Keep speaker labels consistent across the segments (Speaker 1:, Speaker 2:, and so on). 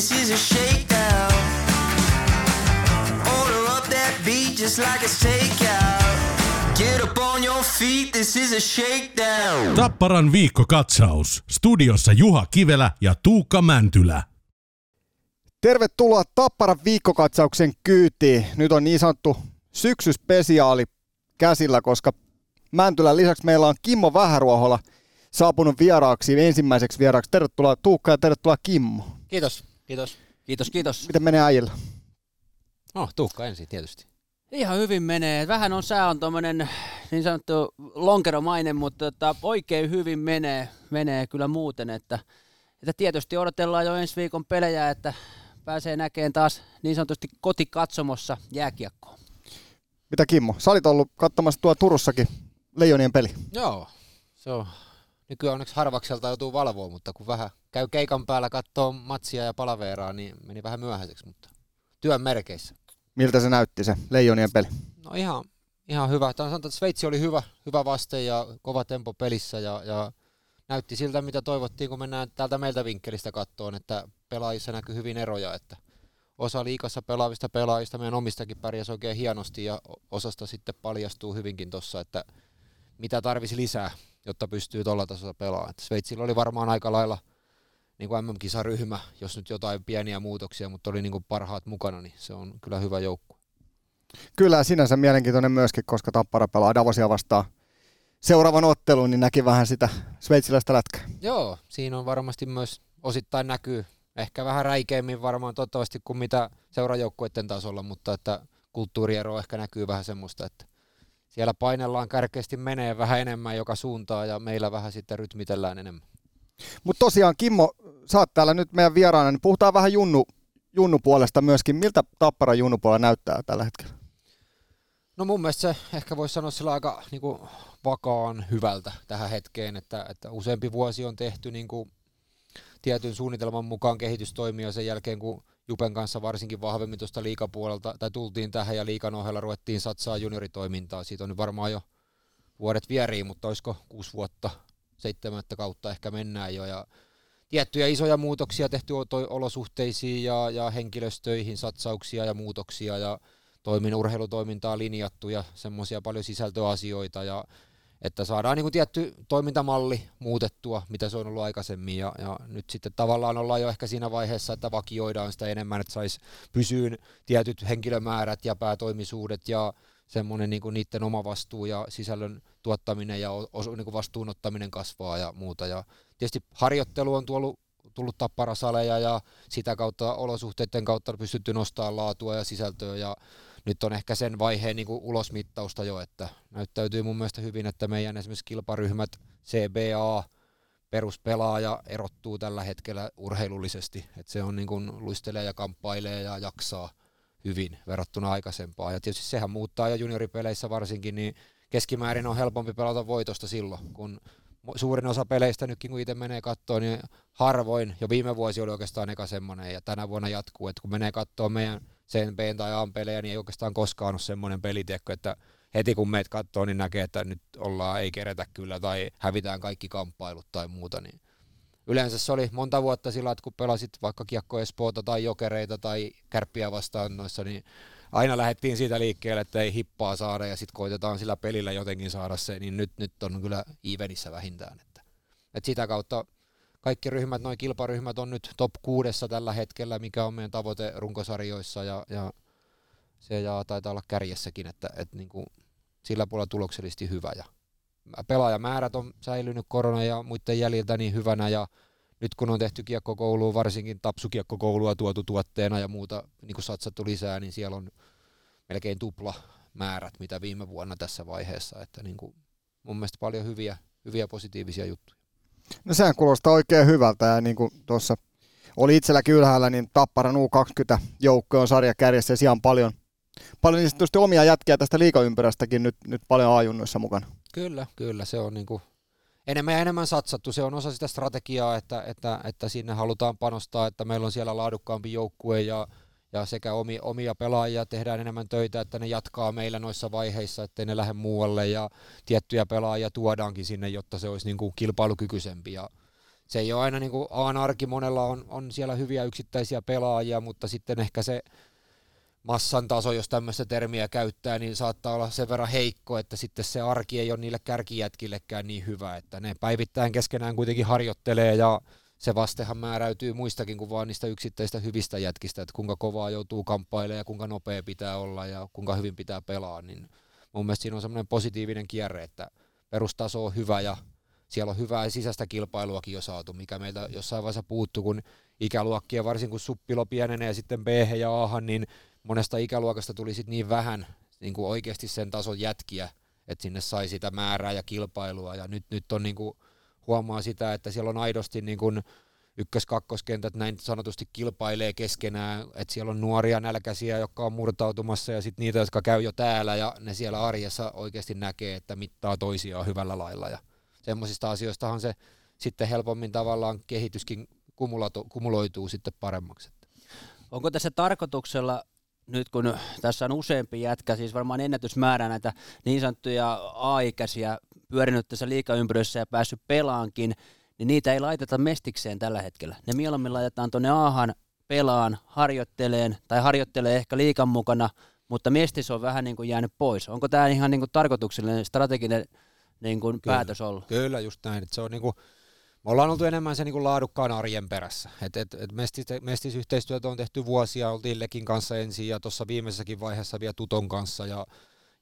Speaker 1: this is a shakedown. Order up that beat just like it's takeout. Get up on your feet, this is a shakedown.
Speaker 2: Tapparan viikkokatsaus. Studiossa Juha Kivelä ja Tuukka Mäntylä.
Speaker 3: Tervetuloa Tapparan viikkokatsauksen kyytiin. Nyt on niin sanottu syksyspesiaali käsillä, koska Mäntylän lisäksi meillä on Kimmo Vähäruohola saapunut vieraaksi, ensimmäiseksi vieraaksi. Tervetuloa Tuukka ja tervetuloa Kimmo.
Speaker 4: Kiitos, kiitos. Kiitos, kiitos.
Speaker 3: Miten menee äijillä?
Speaker 4: No, Tuukka ensin tietysti.
Speaker 5: Ihan hyvin menee. Vähän on sää on tuommoinen niin sanottu lonkeromainen, mutta tota, oikein hyvin menee, menee kyllä muuten. Että, että tietysti odotellaan jo ensi viikon pelejä, että pääsee näkemään taas niin sanotusti kotikatsomossa jääkiekkoa.
Speaker 3: Mitä Kimmo? Sä olit ollut katsomassa tuo Turussakin Leijonien peli.
Speaker 4: Joo, se on nykyään onneksi harvakselta joutuu valvoa, mutta kun vähän käy keikan päällä katsoo matsia ja palaveeraa, niin meni vähän myöhäiseksi, mutta työn merkeissä.
Speaker 3: Miltä se näytti se Leijonien peli?
Speaker 4: No ihan, ihan hyvä. Tämä sanotaan, että Sveitsi oli hyvä, hyvä vaste ja kova tempo pelissä ja, ja näytti siltä, mitä toivottiin, kun mennään täältä meiltä vinkkelistä kattoon, että pelaajissa näkyy hyvin eroja, että osa liikassa pelaavista pelaajista meidän omistakin pärjäsi oikein hienosti ja osasta sitten paljastuu hyvinkin tuossa, että mitä tarvisi lisää, jotta pystyy tuolla tasolla pelaamaan. Sveitsillä oli varmaan aika lailla niin kuin MM-kisaryhmä, jos nyt jotain pieniä muutoksia, mutta oli niin kuin parhaat mukana, niin se on kyllä hyvä joukku.
Speaker 3: Kyllä, sinänsä mielenkiintoinen myöskin, koska Tappara pelaa Davosia vastaan seuraavan ottelun, niin näki vähän sitä sveitsiläistä lätkää.
Speaker 4: Joo, siinä on varmasti myös osittain näkyy, ehkä vähän räikeämmin varmaan toivottavasti kuin mitä seurajoukkueiden tasolla, mutta että kulttuuriero ehkä näkyy vähän semmoista, että siellä painellaan kärkeästi menee vähän enemmän joka suuntaan ja meillä vähän sitten rytmitellään enemmän.
Speaker 3: Mutta tosiaan Kimmo, sä oot täällä nyt meidän vieraana, niin puhutaan vähän Junnu, Junnu puolesta myöskin. Miltä Tappara Junnu puolella näyttää tällä hetkellä?
Speaker 4: No mun mielestä se ehkä voisi sanoa sillä aika niin kuin, vakaan hyvältä tähän hetkeen, että, että useampi vuosi on tehty niin kuin, tietyn suunnitelman mukaan kehitystoimia sen jälkeen, kun Jupen kanssa varsinkin vahvemmin tuosta liikapuolelta, tai tultiin tähän ja liikan ohella ruvettiin satsaa junioritoimintaa. Siitä on nyt varmaan jo vuodet vieriin, mutta olisiko kuusi vuotta, seitsemättä kautta ehkä mennään jo. Ja tiettyjä isoja muutoksia tehty olosuhteisiin ja, ja henkilöstöihin, satsauksia ja muutoksia ja toimin urheilutoimintaa linjattu ja semmoisia paljon sisältöasioita ja että saadaan niin kuin tietty toimintamalli muutettua, mitä se on ollut aikaisemmin, ja, ja nyt sitten tavallaan ollaan jo ehkä siinä vaiheessa, että vakioidaan sitä enemmän, että saisi pysyyn tietyt henkilömäärät ja päätoimisuudet ja semmoinen niin kuin niiden oma vastuu ja sisällön tuottaminen ja osu, niin kuin vastuunottaminen kasvaa ja muuta. Ja tietysti harjoittelu on tullut, tullut tapparasaleja ja sitä kautta olosuhteiden kautta pystytty nostamaan laatua ja sisältöä ja nyt on ehkä sen vaiheen niin kuin ulosmittausta jo, että näyttäytyy mun mielestä hyvin, että meidän esimerkiksi kilparyhmät CBA, peruspelaaja erottuu tällä hetkellä urheilullisesti, että se on niin kuin luistelee ja kamppailee ja jaksaa hyvin verrattuna aikaisempaan. Ja tietysti sehän muuttaa jo junioripeleissä varsinkin, niin keskimäärin on helpompi pelata voitosta silloin, kun suurin osa peleistä nytkin kun itse menee kattoon, niin harvoin, jo viime vuosi oli oikeastaan eka semmoinen ja tänä vuonna jatkuu, että kun menee kattoon meidän sen B tai A pelejä, niin ei oikeastaan koskaan ole semmoinen peli, että heti kun meet katsoo, niin näkee, että nyt ollaan, ei kerätä kyllä tai hävitään kaikki kamppailut tai muuta, niin yleensä se oli monta vuotta sillä, että kun pelasit vaikka Kiekko Espoota tai Jokereita tai Kärppiä vastaan noissa, niin aina lähdettiin siitä liikkeelle, että ei hippaa saada ja sitten koitetaan sillä pelillä jotenkin saada se, niin nyt, nyt on kyllä evenissä vähintään. Että, että sitä kautta kaikki ryhmät, noin kilparyhmät on nyt top kuudessa tällä hetkellä, mikä on meidän tavoite runkosarjoissa ja, ja se ja taitaa olla kärjessäkin, että, että niin kuin sillä puolella tuloksellisesti hyvä. Ja pelaajamäärät on säilynyt korona ja muiden jäljiltä niin hyvänä ja nyt kun on tehty kiekkokouluun, varsinkin tapsukiekkokoulua tuotu tuotteena ja muuta niin kuin satsattu lisää, niin siellä on melkein tupla määrät, mitä viime vuonna tässä vaiheessa. Että niin kuin mun mielestä paljon hyviä, hyviä positiivisia juttuja.
Speaker 3: No sehän kuulostaa oikein hyvältä ja niin kuin tuossa oli itselläkin ylhäällä, niin Tapparan U20 joukko on sarjakärjessä ja on paljon, paljon niin omia jätkiä tästä liikaympyrästäkin nyt, nyt paljon ajunnoissa mukana.
Speaker 4: Kyllä, kyllä. Se on niin kuin enemmän ja enemmän satsattu. Se on osa sitä strategiaa, että, että, että sinne halutaan panostaa, että meillä on siellä laadukkaampi joukkue ja, ja sekä omia, omia pelaajia tehdään enemmän töitä, että ne jatkaa meillä noissa vaiheissa, ettei ne lähde muualle. Ja tiettyjä pelaajia tuodaankin sinne, jotta se olisi niin kuin kilpailukykyisempi. Ja se ei ole aina niin kuin arki, monella on, on siellä hyviä yksittäisiä pelaajia, mutta sitten ehkä se massan taso, jos tämmöistä termiä käyttää, niin saattaa olla sen verran heikko, että sitten se arki ei ole niille kärkijätkillekään niin hyvä, että ne päivittäin keskenään kuitenkin harjoittelee ja se vastehan määräytyy muistakin kuin vaan niistä yksittäistä hyvistä jätkistä, että kuinka kovaa joutuu kamppailemaan ja kuinka nopea pitää olla ja kuinka hyvin pitää pelaa, niin mun mielestä siinä on semmoinen positiivinen kierre, että perustaso on hyvä ja siellä on hyvää sisäistä kilpailuakin jo saatu, mikä meiltä jossain vaiheessa puuttuu, kun ikäluokkia, varsinkin kun suppilo pienenee sitten B ja A, niin monesta ikäluokasta tuli sitten niin vähän niin kuin oikeasti sen tason jätkiä, että sinne sai sitä määrää ja kilpailua, ja nyt, nyt on niin kuin, huomaa sitä, että siellä on aidosti niin kuin ykkös-kakkoskentät näin sanotusti kilpailee keskenään, että siellä on nuoria nälkäisiä, jotka on murtautumassa ja sitten niitä, jotka käy jo täällä ja ne siellä arjessa oikeasti näkee, että mittaa toisiaan hyvällä lailla ja semmoisista asioistahan se sitten helpommin tavallaan kehityskin kumuloituu sitten paremmaksi.
Speaker 5: Onko tässä tarkoituksella nyt kun tässä on useampi jätkä, siis varmaan ennätysmäärä näitä niin sanottuja A-ikäisiä pyörinyt tässä liikaympyrössä ja päässyt pelaankin, niin niitä ei laiteta mestikseen tällä hetkellä. Ne mieluummin laitetaan tuonne Aahan pelaan, harjoitteleen tai harjoittelee ehkä liikan mukana, mutta mestis on vähän niin kuin jäänyt pois. Onko tämä ihan niin kuin tarkoituksellinen strateginen niin kuin
Speaker 4: kyllä,
Speaker 5: päätös ollut?
Speaker 4: Kyllä, just näin. Että se on niin kuin, me ollaan oltu enemmän se niin kuin laadukkaan arjen perässä. Et, et, et mestis, mestisyhteistyötä on tehty vuosia, oltiin Lekin kanssa ensin ja tuossa viimeisessäkin vaiheessa vielä Tuton kanssa ja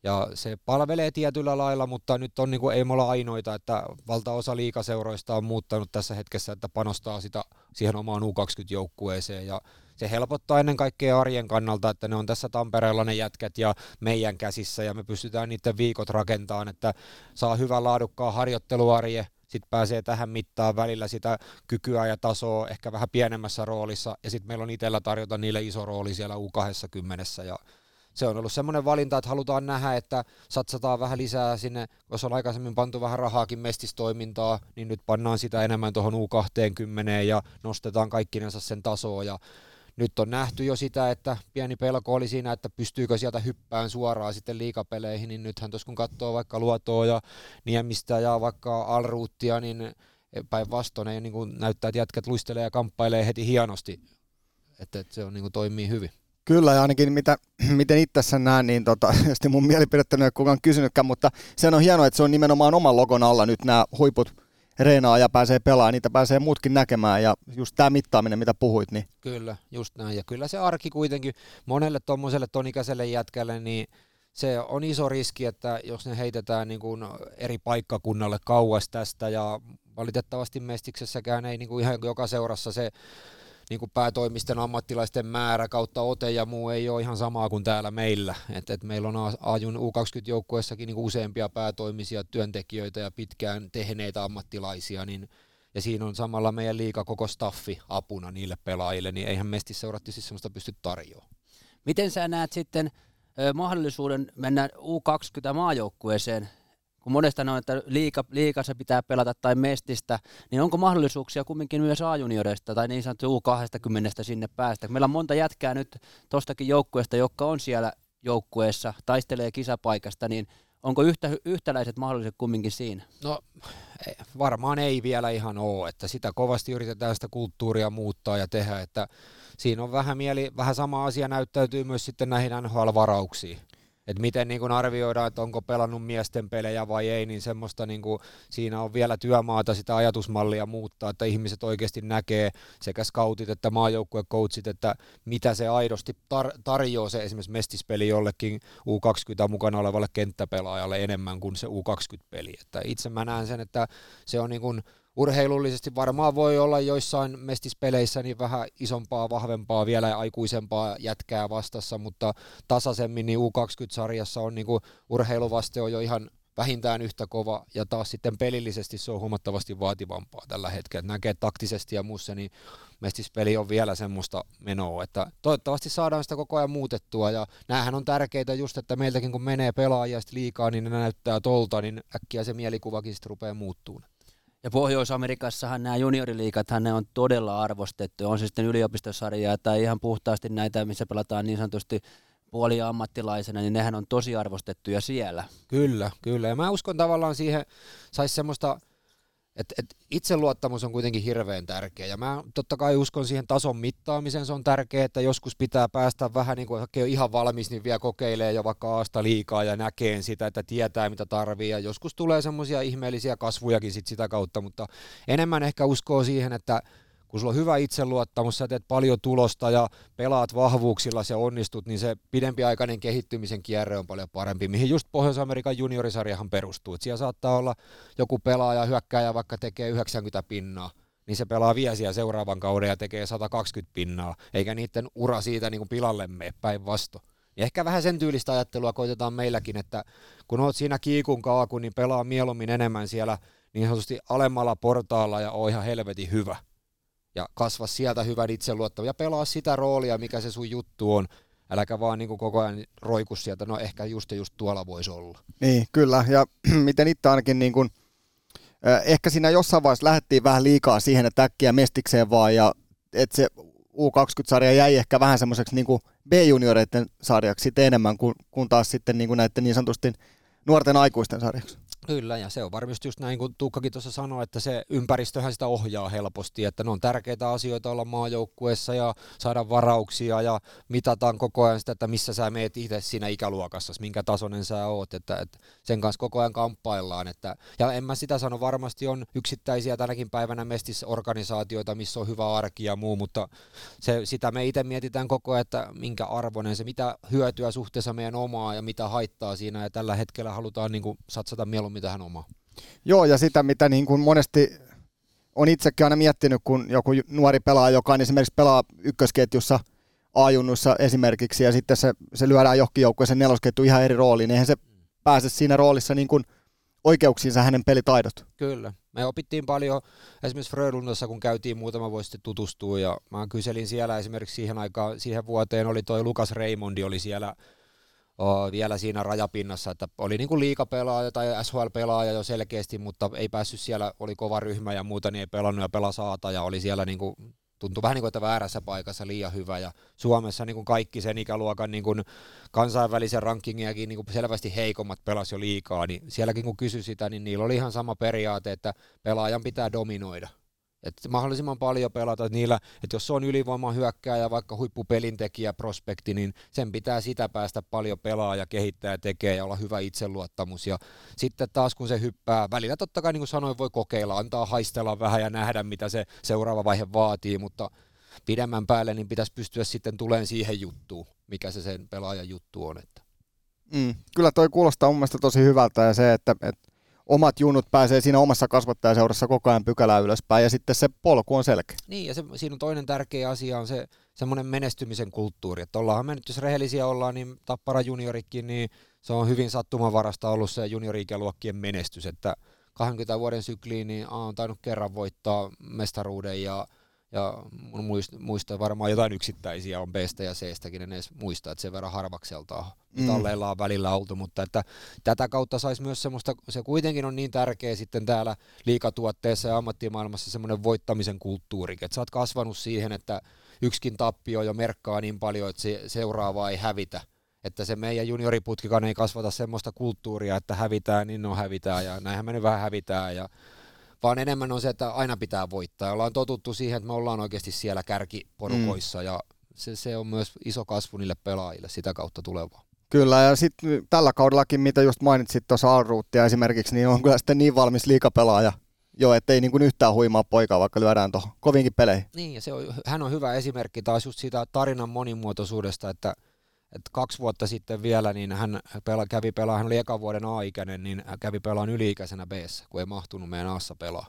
Speaker 4: ja se palvelee tietyllä lailla, mutta nyt on niin kuin, ei me olla ainoita, että valtaosa liikaseuroista on muuttanut tässä hetkessä, että panostaa sitä siihen omaan U20-joukkueeseen ja se helpottaa ennen kaikkea arjen kannalta, että ne on tässä Tampereella ne jätkät ja meidän käsissä ja me pystytään niiden viikot rakentamaan, että saa hyvän laadukkaan harjoitteluarje, sitten pääsee tähän mittaan välillä sitä kykyä ja tasoa ehkä vähän pienemmässä roolissa ja sitten meillä on itsellä tarjota niille iso rooli siellä U20 ja se on ollut semmoinen valinta, että halutaan nähdä, että satsataan vähän lisää sinne, jos on aikaisemmin pantu vähän rahaakin mestistoimintaa, niin nyt pannaan sitä enemmän tuohon U20 ja nostetaan kaikkinensa sen tasoa ja nyt on nähty jo sitä, että pieni pelko oli siinä, että pystyykö sieltä hyppään suoraan sitten liikapeleihin, niin nythän tuossa kun katsoo vaikka Luotoa ja Niemistä ja vaikka Alruuttia, niin päinvastoin niin näyttää, että jätkät luistelee ja kamppailee heti hienosti, että, että se on, niin kuin toimii hyvin.
Speaker 3: Kyllä, ja ainakin mitä, miten itse sen näen, niin tota, mun mielipidettä ei ole kukaan kysynytkään, mutta se on hienoa, että se on nimenomaan oman logon alla nyt nämä huiput reenaa ja pääsee pelaamaan, niitä pääsee muutkin näkemään ja just tämä mittaaminen, mitä puhuit. Niin.
Speaker 4: Kyllä, just näin. Ja kyllä se arki kuitenkin monelle tuommoiselle tonikäiselle jätkälle, niin se on iso riski, että jos ne heitetään niin kuin eri paikkakunnalle kauas tästä ja valitettavasti Mestiksessäkään ei niin kuin ihan joka seurassa se niin kuin päätoimisten ammattilaisten määrä kautta ote ja muu ei ole ihan samaa kuin täällä meillä. Et, et meillä on Ajun U20-joukkueessakin niin useampia päätoimisia työntekijöitä ja pitkään tehneitä ammattilaisia, niin ja siinä on samalla meidän liika koko staffi apuna niille pelaajille, niin eihän Mestis seuratti siis pysty tarjoamaan.
Speaker 5: Miten sä näet sitten mahdollisuuden mennä U20-maajoukkueeseen kun monesta on, että liika, liikassa pitää pelata tai mestistä, niin onko mahdollisuuksia kumminkin myös A-junioreista tai niin sanottu U20 sinne päästä? Meillä on monta jätkää nyt tuostakin joukkueesta, jotka on siellä joukkueessa, taistelee kisapaikasta, niin onko yhtä, yhtäläiset mahdolliset kumminkin siinä?
Speaker 4: No varmaan ei vielä ihan ole, että sitä kovasti yritetään sitä kulttuuria muuttaa ja tehdä, että siinä on vähän mieli, vähän sama asia näyttäytyy myös sitten näihin NHL-varauksiin että miten niin kuin arvioidaan, että onko pelannut miesten pelejä vai ei, niin semmoista niin kuin, siinä on vielä työmaata sitä ajatusmallia muuttaa, että ihmiset oikeasti näkee sekä scoutit että maajoukkuecoachit, että mitä se aidosti tar- tarjoaa se esimerkiksi mestispeli jollekin U20 mukana olevalle kenttäpelaajalle enemmän kuin se U20-peli. Että itse mä näen sen, että se on niin kuin urheilullisesti varmaan voi olla joissain mestispeleissä niin vähän isompaa, vahvempaa, vielä aikuisempaa jätkää vastassa, mutta tasaisemmin niin U20-sarjassa on niin kuin urheiluvaste on jo ihan vähintään yhtä kova, ja taas sitten pelillisesti se on huomattavasti vaativampaa tällä hetkellä. Näkee taktisesti ja muussa, niin mestispeli on vielä semmoista menoa, että toivottavasti saadaan sitä koko ajan muutettua, ja näähän on tärkeitä just, että meiltäkin kun menee pelaajia liikaa, niin ne näyttää tolta, niin äkkiä se mielikuvakin sitten rupeaa muuttumaan.
Speaker 5: Ja Pohjois-Amerikassahan nämä junioriliikat ne on todella arvostettu. On se sitten yliopistosarjaa tai ihan puhtaasti näitä, missä pelataan niin sanotusti puoli ammattilaisena, niin nehän on tosi arvostettuja siellä.
Speaker 4: Kyllä, kyllä. Ja mä uskon tavallaan siihen, saisi semmoista Et, et itseluottamus on kuitenkin hirveän tärkeä. Ja mä totta kai uskon siihen tason mittaamiseen, se on tärkeää, että joskus pitää päästä vähän niin kuin on ihan valmis, niin vielä kokeilee jo vaikka aasta liikaa ja näkee sitä, että tietää mitä tarvii. Ja joskus tulee semmoisia ihmeellisiä kasvujakin sit sitä kautta, mutta enemmän ehkä uskoo siihen, että kun sulla on hyvä itseluottamus, sä teet paljon tulosta ja pelaat vahvuuksilla, se onnistut, niin se pidempiaikainen kehittymisen kierre on paljon parempi, mihin just Pohjois-Amerikan juniorisarjahan perustuu. Et siellä saattaa olla joku pelaaja, hyökkääjä vaikka tekee 90 pinnaa, niin se pelaa vielä siellä seuraavan kauden ja tekee 120 pinnaa, eikä niiden ura siitä niin kuin pilalle mene päinvastoin. Ja ehkä vähän sen tyylistä ajattelua koitetaan meilläkin, että kun oot siinä kiikun kaaku, niin pelaa mieluummin enemmän siellä niin sanotusti alemmalla portaalla ja on ihan helvetin hyvä ja kasva sieltä hyvän itseluottamus ja pelaa sitä roolia, mikä se sun juttu on. Äläkä vaan niin kuin koko ajan roiku sieltä, no ehkä just just tuolla voisi olla.
Speaker 3: Niin, kyllä. Ja miten itse ainakin niin kuin, ehkä siinä jossain vaiheessa lähdettiin vähän liikaa siihen, että äkkiä mestikseen vaan ja että se U20-sarja jäi ehkä vähän semmoiseksi niin B-junioreiden sarjaksi enemmän kuin, kuin taas sitten niin kuin näiden niin sanotusti nuorten aikuisten sarjaksi.
Speaker 4: Kyllä, ja se on varmasti just näin kuin Tuukkakin tuossa sanoi, että se ympäristöhän sitä ohjaa helposti, että ne on tärkeitä asioita olla maajoukkueessa ja saada varauksia ja mitataan koko ajan sitä, että missä sä meet itse siinä ikäluokassa, minkä tasoinen sä oot, että, että sen kanssa koko ajan kamppaillaan. Että, ja en mä sitä sano, varmasti on yksittäisiä tänäkin päivänä mestisorganisaatioita, missä on hyvä arki ja muu, mutta se, sitä me itse mietitään koko ajan, että minkä arvoinen se, mitä hyötyä suhteessa meidän omaa ja mitä haittaa siinä, ja tällä hetkellä halutaan niin kuin satsata mieluummin mitä hän omaa.
Speaker 3: Joo, ja sitä mitä niin kuin monesti on itsekin aina miettinyt, kun joku nuori pelaaja, joka on esimerkiksi pelaa ykkösketjussa ajunnussa esimerkiksi, ja sitten se, se lyödään johonkin joukkueeseen nelosketju ihan eri rooliin, niin eihän se pääse siinä roolissa niin kuin oikeuksiinsa hänen pelitaidot.
Speaker 4: Kyllä. Me opittiin paljon esimerkiksi Frölundassa, kun käytiin muutama vuosi sitten tutustua, ja mä kyselin siellä esimerkiksi siihen aikaan, siihen vuoteen oli toi Lukas Raimondi oli siellä vielä siinä rajapinnassa, että oli niin kuin liikapelaaja tai SHL-pelaaja jo selkeästi, mutta ei päässyt siellä, oli kova ryhmä ja muuta, niin ei pelannut ja pelasaata ja oli siellä niin kuin tuntui vähän niin kuin, että väärässä paikassa liian hyvä ja Suomessa niin kuin kaikki sen ikäluokan niin kuin kansainvälisen rankingiakin niin kuin selvästi heikommat pelasi jo liikaa, niin sielläkin kun kysyi sitä, niin niillä oli ihan sama periaate, että pelaajan pitää dominoida. Että mahdollisimman paljon pelata niillä, että jos se on ylivoiman hyökkääjä, vaikka huippupelintekijä, prospekti, niin sen pitää sitä päästä paljon pelaa ja kehittää ja tekee ja olla hyvä itseluottamus. Ja sitten taas kun se hyppää, välillä totta kai niin kuin sanoin, voi kokeilla, antaa haistella vähän ja nähdä, mitä se seuraava vaihe vaatii, mutta pidemmän päälle niin pitäisi pystyä sitten tulemaan siihen juttuun, mikä se sen pelaajan juttu on. Että.
Speaker 3: Mm, kyllä toi kuulostaa mun mielestä tosi hyvältä ja se, että, että omat junut pääsee siinä omassa kasvattajaseurassa koko ajan pykälää ylöspäin ja sitten se polku on selkeä.
Speaker 4: Niin ja se, siinä on toinen tärkeä asia on se semmoinen menestymisen kulttuuri, että ollaanhan me nyt, jos rehellisiä ollaan, niin Tappara juniorikin, niin se on hyvin sattumanvarasta ollut se juniori-ikäluokkien menestys, että 20 vuoden sykliin niin on tainnut kerran voittaa mestaruuden ja ja mun muista varmaan jotain yksittäisiä on Bstä ja Cstäkin en edes muista, että sen verran harvakselta mm. talleilla on välillä oltu, mutta että tätä kautta saisi myös semmoista, se kuitenkin on niin tärkeä sitten täällä liikatuotteessa ja ammattimaailmassa semmoinen voittamisen kulttuuri, että sä oot kasvanut siihen, että yksikin tappio jo merkkaa niin paljon, että se seuraava ei hävitä, että se meidän junioriputkikaan ei kasvata semmoista kulttuuria, että hävitään, niin no hävitään ja näinhän me nyt vähän hävitään ja vaan enemmän on se, että aina pitää voittaa. Ollaan totuttu siihen, että me ollaan oikeasti siellä kärkiporukoissa mm. ja se, se on myös iso kasvu niille pelaajille sitä kautta tulevaa.
Speaker 3: Kyllä, ja sitten tällä kaudellakin, mitä just mainitsit tuossa Alruuttia esimerkiksi, niin on kyllä sitten niin valmis liikapelaaja, Joo, ettei niin kuin yhtään huimaa poikaa, vaikka lyödään tuohon kovinkin peleihin.
Speaker 4: Niin, ja se on, hän on hyvä esimerkki taas just siitä tarinan monimuotoisuudesta, että että kaksi vuotta sitten vielä, niin hän pela, kävi pelaa, hän oli ekan vuoden A-ikäinen, niin hän kävi pelaan yli-ikäisenä b kun ei mahtunut meidän Aassa pelaa.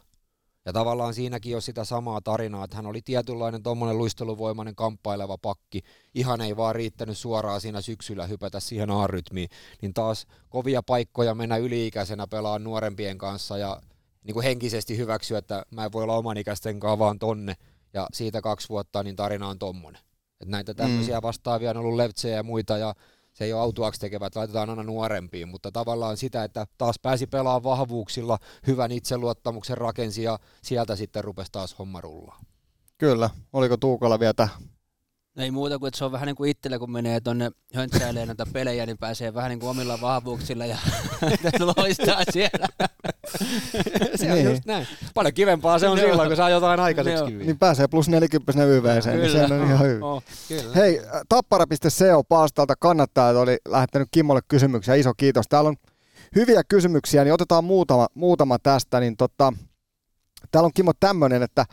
Speaker 4: Ja tavallaan siinäkin on sitä samaa tarinaa, että hän oli tietynlainen tuommoinen luisteluvoimainen kamppaileva pakki. Ihan ei vaan riittänyt suoraan siinä syksyllä hypätä siihen A-rytmiin. Niin taas kovia paikkoja mennä yli-ikäisenä pelaa nuorempien kanssa ja niin kuin henkisesti hyväksyä, että mä en voi olla oman ikäisten vaan tonne. Ja siitä kaksi vuotta, niin tarina on tommonen. Että näitä tämmöisiä mm. vastaavia on ollut Levtsejä ja muita ja se ei ole autuaksi tekevät, laitetaan aina nuorempiin, mutta tavallaan sitä, että taas pääsi pelaamaan vahvuuksilla, hyvän itseluottamuksen rakensi ja sieltä sitten rupesi taas homma rullaa.
Speaker 3: Kyllä. Oliko Tuukalla vielä?
Speaker 5: Ei muuta kuin, että se on vähän niin kuin itsellä, kun menee tuonne höntsäilee näitä pelejä, niin pääsee vähän niin kuin omilla vahvuuksilla ja loistaa siellä.
Speaker 4: se on
Speaker 3: Niin.
Speaker 4: just näin. Paljon kivempaa se on
Speaker 5: Joo.
Speaker 4: silloin, kun saa jotain aikaiseksi.
Speaker 3: Niin pääsee plus 40 YVC, niin se on ihan hyvin.
Speaker 4: Oh, kyllä.
Speaker 3: Hei, tappara.co palstalta kannattajat oli lähettänyt Kimmolle kysymyksiä, iso kiitos. Täällä on hyviä kysymyksiä, niin otetaan muutama, muutama tästä. Niin tota, täällä on Kimmo tämmöinen, että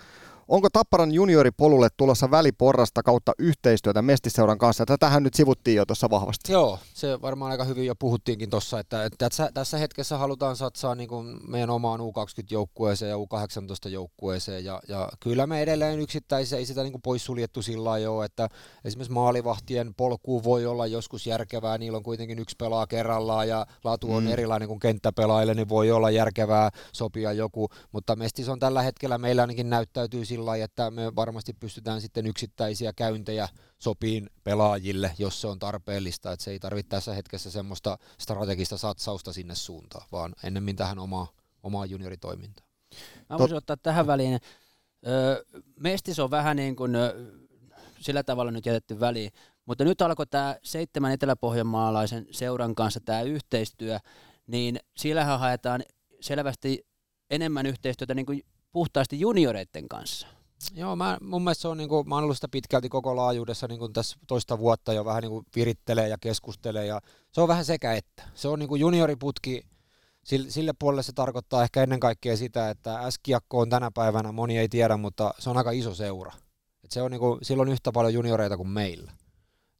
Speaker 3: onko Tapparan junioripolulle tulossa väliporrasta kautta yhteistyötä Mestiseuran kanssa? Tätähän nyt sivuttiin jo tuossa vahvasti.
Speaker 4: Joo, se varmaan aika hyvin jo puhuttiinkin tuossa, että, että tässä, tässä hetkessä halutaan satsaa niin kuin meidän omaan U20-joukkueeseen ja U18-joukkueeseen ja, ja kyllä me edelleen yksittäisiä ei sitä niin kuin poissuljettu sillä jo, että esimerkiksi maalivahtien polku voi olla joskus järkevää, niillä on kuitenkin yksi pelaa kerrallaan ja laatu on
Speaker 3: Mm.
Speaker 4: erilainen kuin kenttäpelaajille, niin voi olla järkevää sopia joku, mutta Mestis on tällä hetkellä meillä ainakin näyttäytyy sillä lailla, että me varmasti pystytään sitten yksittäisiä käyntejä sopiin pelaajille, jos se on tarpeellista, että se ei tarvitse tässä hetkessä semmoista strategista satsausta sinne suuntaan, vaan ennemmin tähän omaa, omaa junioritoimintaan.
Speaker 5: Mä voisin ottaa tähän väliin. Ö, Mestis on vähän niin kuin sillä tavalla nyt jätetty väliin, mutta nyt alkoi tämä seitsemän eteläpohjanmaalaisen seuran kanssa tämä yhteistyö, niin sillähän haetaan selvästi enemmän yhteistyötä niin kuin puhtaasti junioreiden kanssa.
Speaker 4: Joo, mä, mun mielestä se on, niin kuin, mä oon ollut sitä pitkälti koko laajuudessa niin kuin tässä toista vuotta jo vähän niin kuin virittelee ja keskustelee ja se on vähän sekä että. Se on niin kuin junioriputki, sille, sille puolelle se tarkoittaa ehkä ennen kaikkea sitä, että S-kiekko on tänä päivänä, moni ei tiedä, mutta se on aika iso seura. Et se on niin kuin, sillä on yhtä paljon junioreita kuin meillä.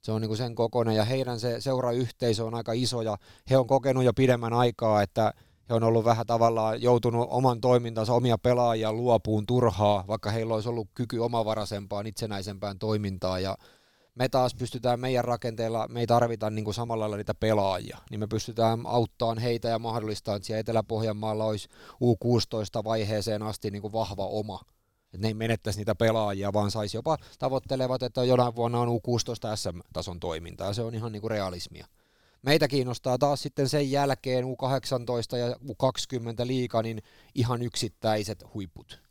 Speaker 4: Se on niin kuin sen kokoinen ja heidän se seurayhteisö on aika iso ja he on kokenut jo pidemmän aikaa, että he on ollut vähän tavallaan joutunut oman toimintansa, omia pelaajia luopuun turhaa, vaikka heillä olisi ollut kyky omavaraisempaan, itsenäisempään toimintaan ja me taas pystytään meidän rakenteella, me ei tarvita niin kuin samalla lailla niitä pelaajia, niin me pystytään auttamaan heitä ja mahdollistamaan, että siellä Etelä-Pohjanmaalla olisi U16 vaiheeseen asti niin kuin vahva oma. Että ne ei menettäisi niitä pelaajia, vaan saisi jopa tavoittelevat, että jonain vuonna on U16 SM-tason toimintaa. Se on ihan niin kuin realismia. Meitä kiinnostaa taas sitten sen jälkeen U18 ja U20 liiga, niin ihan yksittäiset huiput.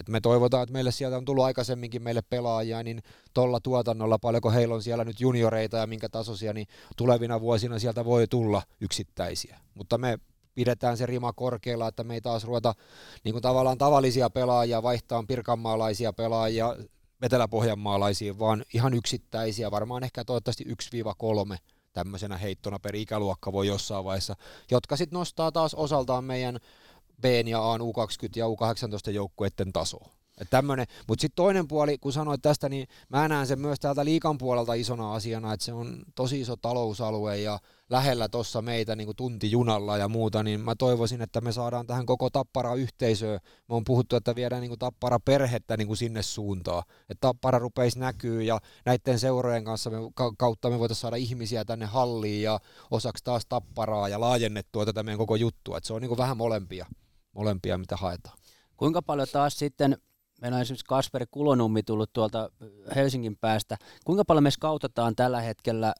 Speaker 4: Et me toivotaan, että meille sieltä on tullut aikaisemminkin meille pelaajia, niin tuolla tuotannolla, paljonko heillä on siellä nyt junioreita ja minkä tasoisia, niin tulevina vuosina sieltä voi tulla yksittäisiä. Mutta me pidetään se rima korkealla, että me ei taas ruveta niin kuin tavallaan tavallisia pelaajia vaihtaa pirkanmaalaisia pelaajia eteläpohjanmaalaisiin, vaan ihan yksittäisiä, varmaan ehkä toivottavasti 1-3 tämmöisenä heittona per ikäluokka voi jossain vaiheessa, jotka sitten nostaa taas osaltaan meidän B ja A, U20 ja U18 joukkueiden tasoa. Mutta sitten toinen puoli, kun sanoit tästä, niin mä näen sen myös täältä liikan puolelta isona asiana, että se on tosi iso talousalue ja lähellä tuossa meitä niin kuin tunti junalla ja muuta, niin mä toivoisin, että me saadaan tähän koko Tappara yhteisöön. Me on puhuttu, että viedään niin kuin Tappara perhettä niin kuin sinne suuntaan, että Tappara rupeisi näkyy ja näiden seurojen kanssa me, kautta me voitaisiin saada ihmisiä tänne halliin ja osaksi taas Tapparaa ja laajennettua tätä meidän koko juttua, että se on niin kuin vähän molempia, molempia, mitä haetaan.
Speaker 5: Kuinka paljon taas sitten, meillä on esimerkiksi Kasperi Kulonummi tullut tuolta Helsingin päästä, kuinka paljon me skautataan tällä hetkellä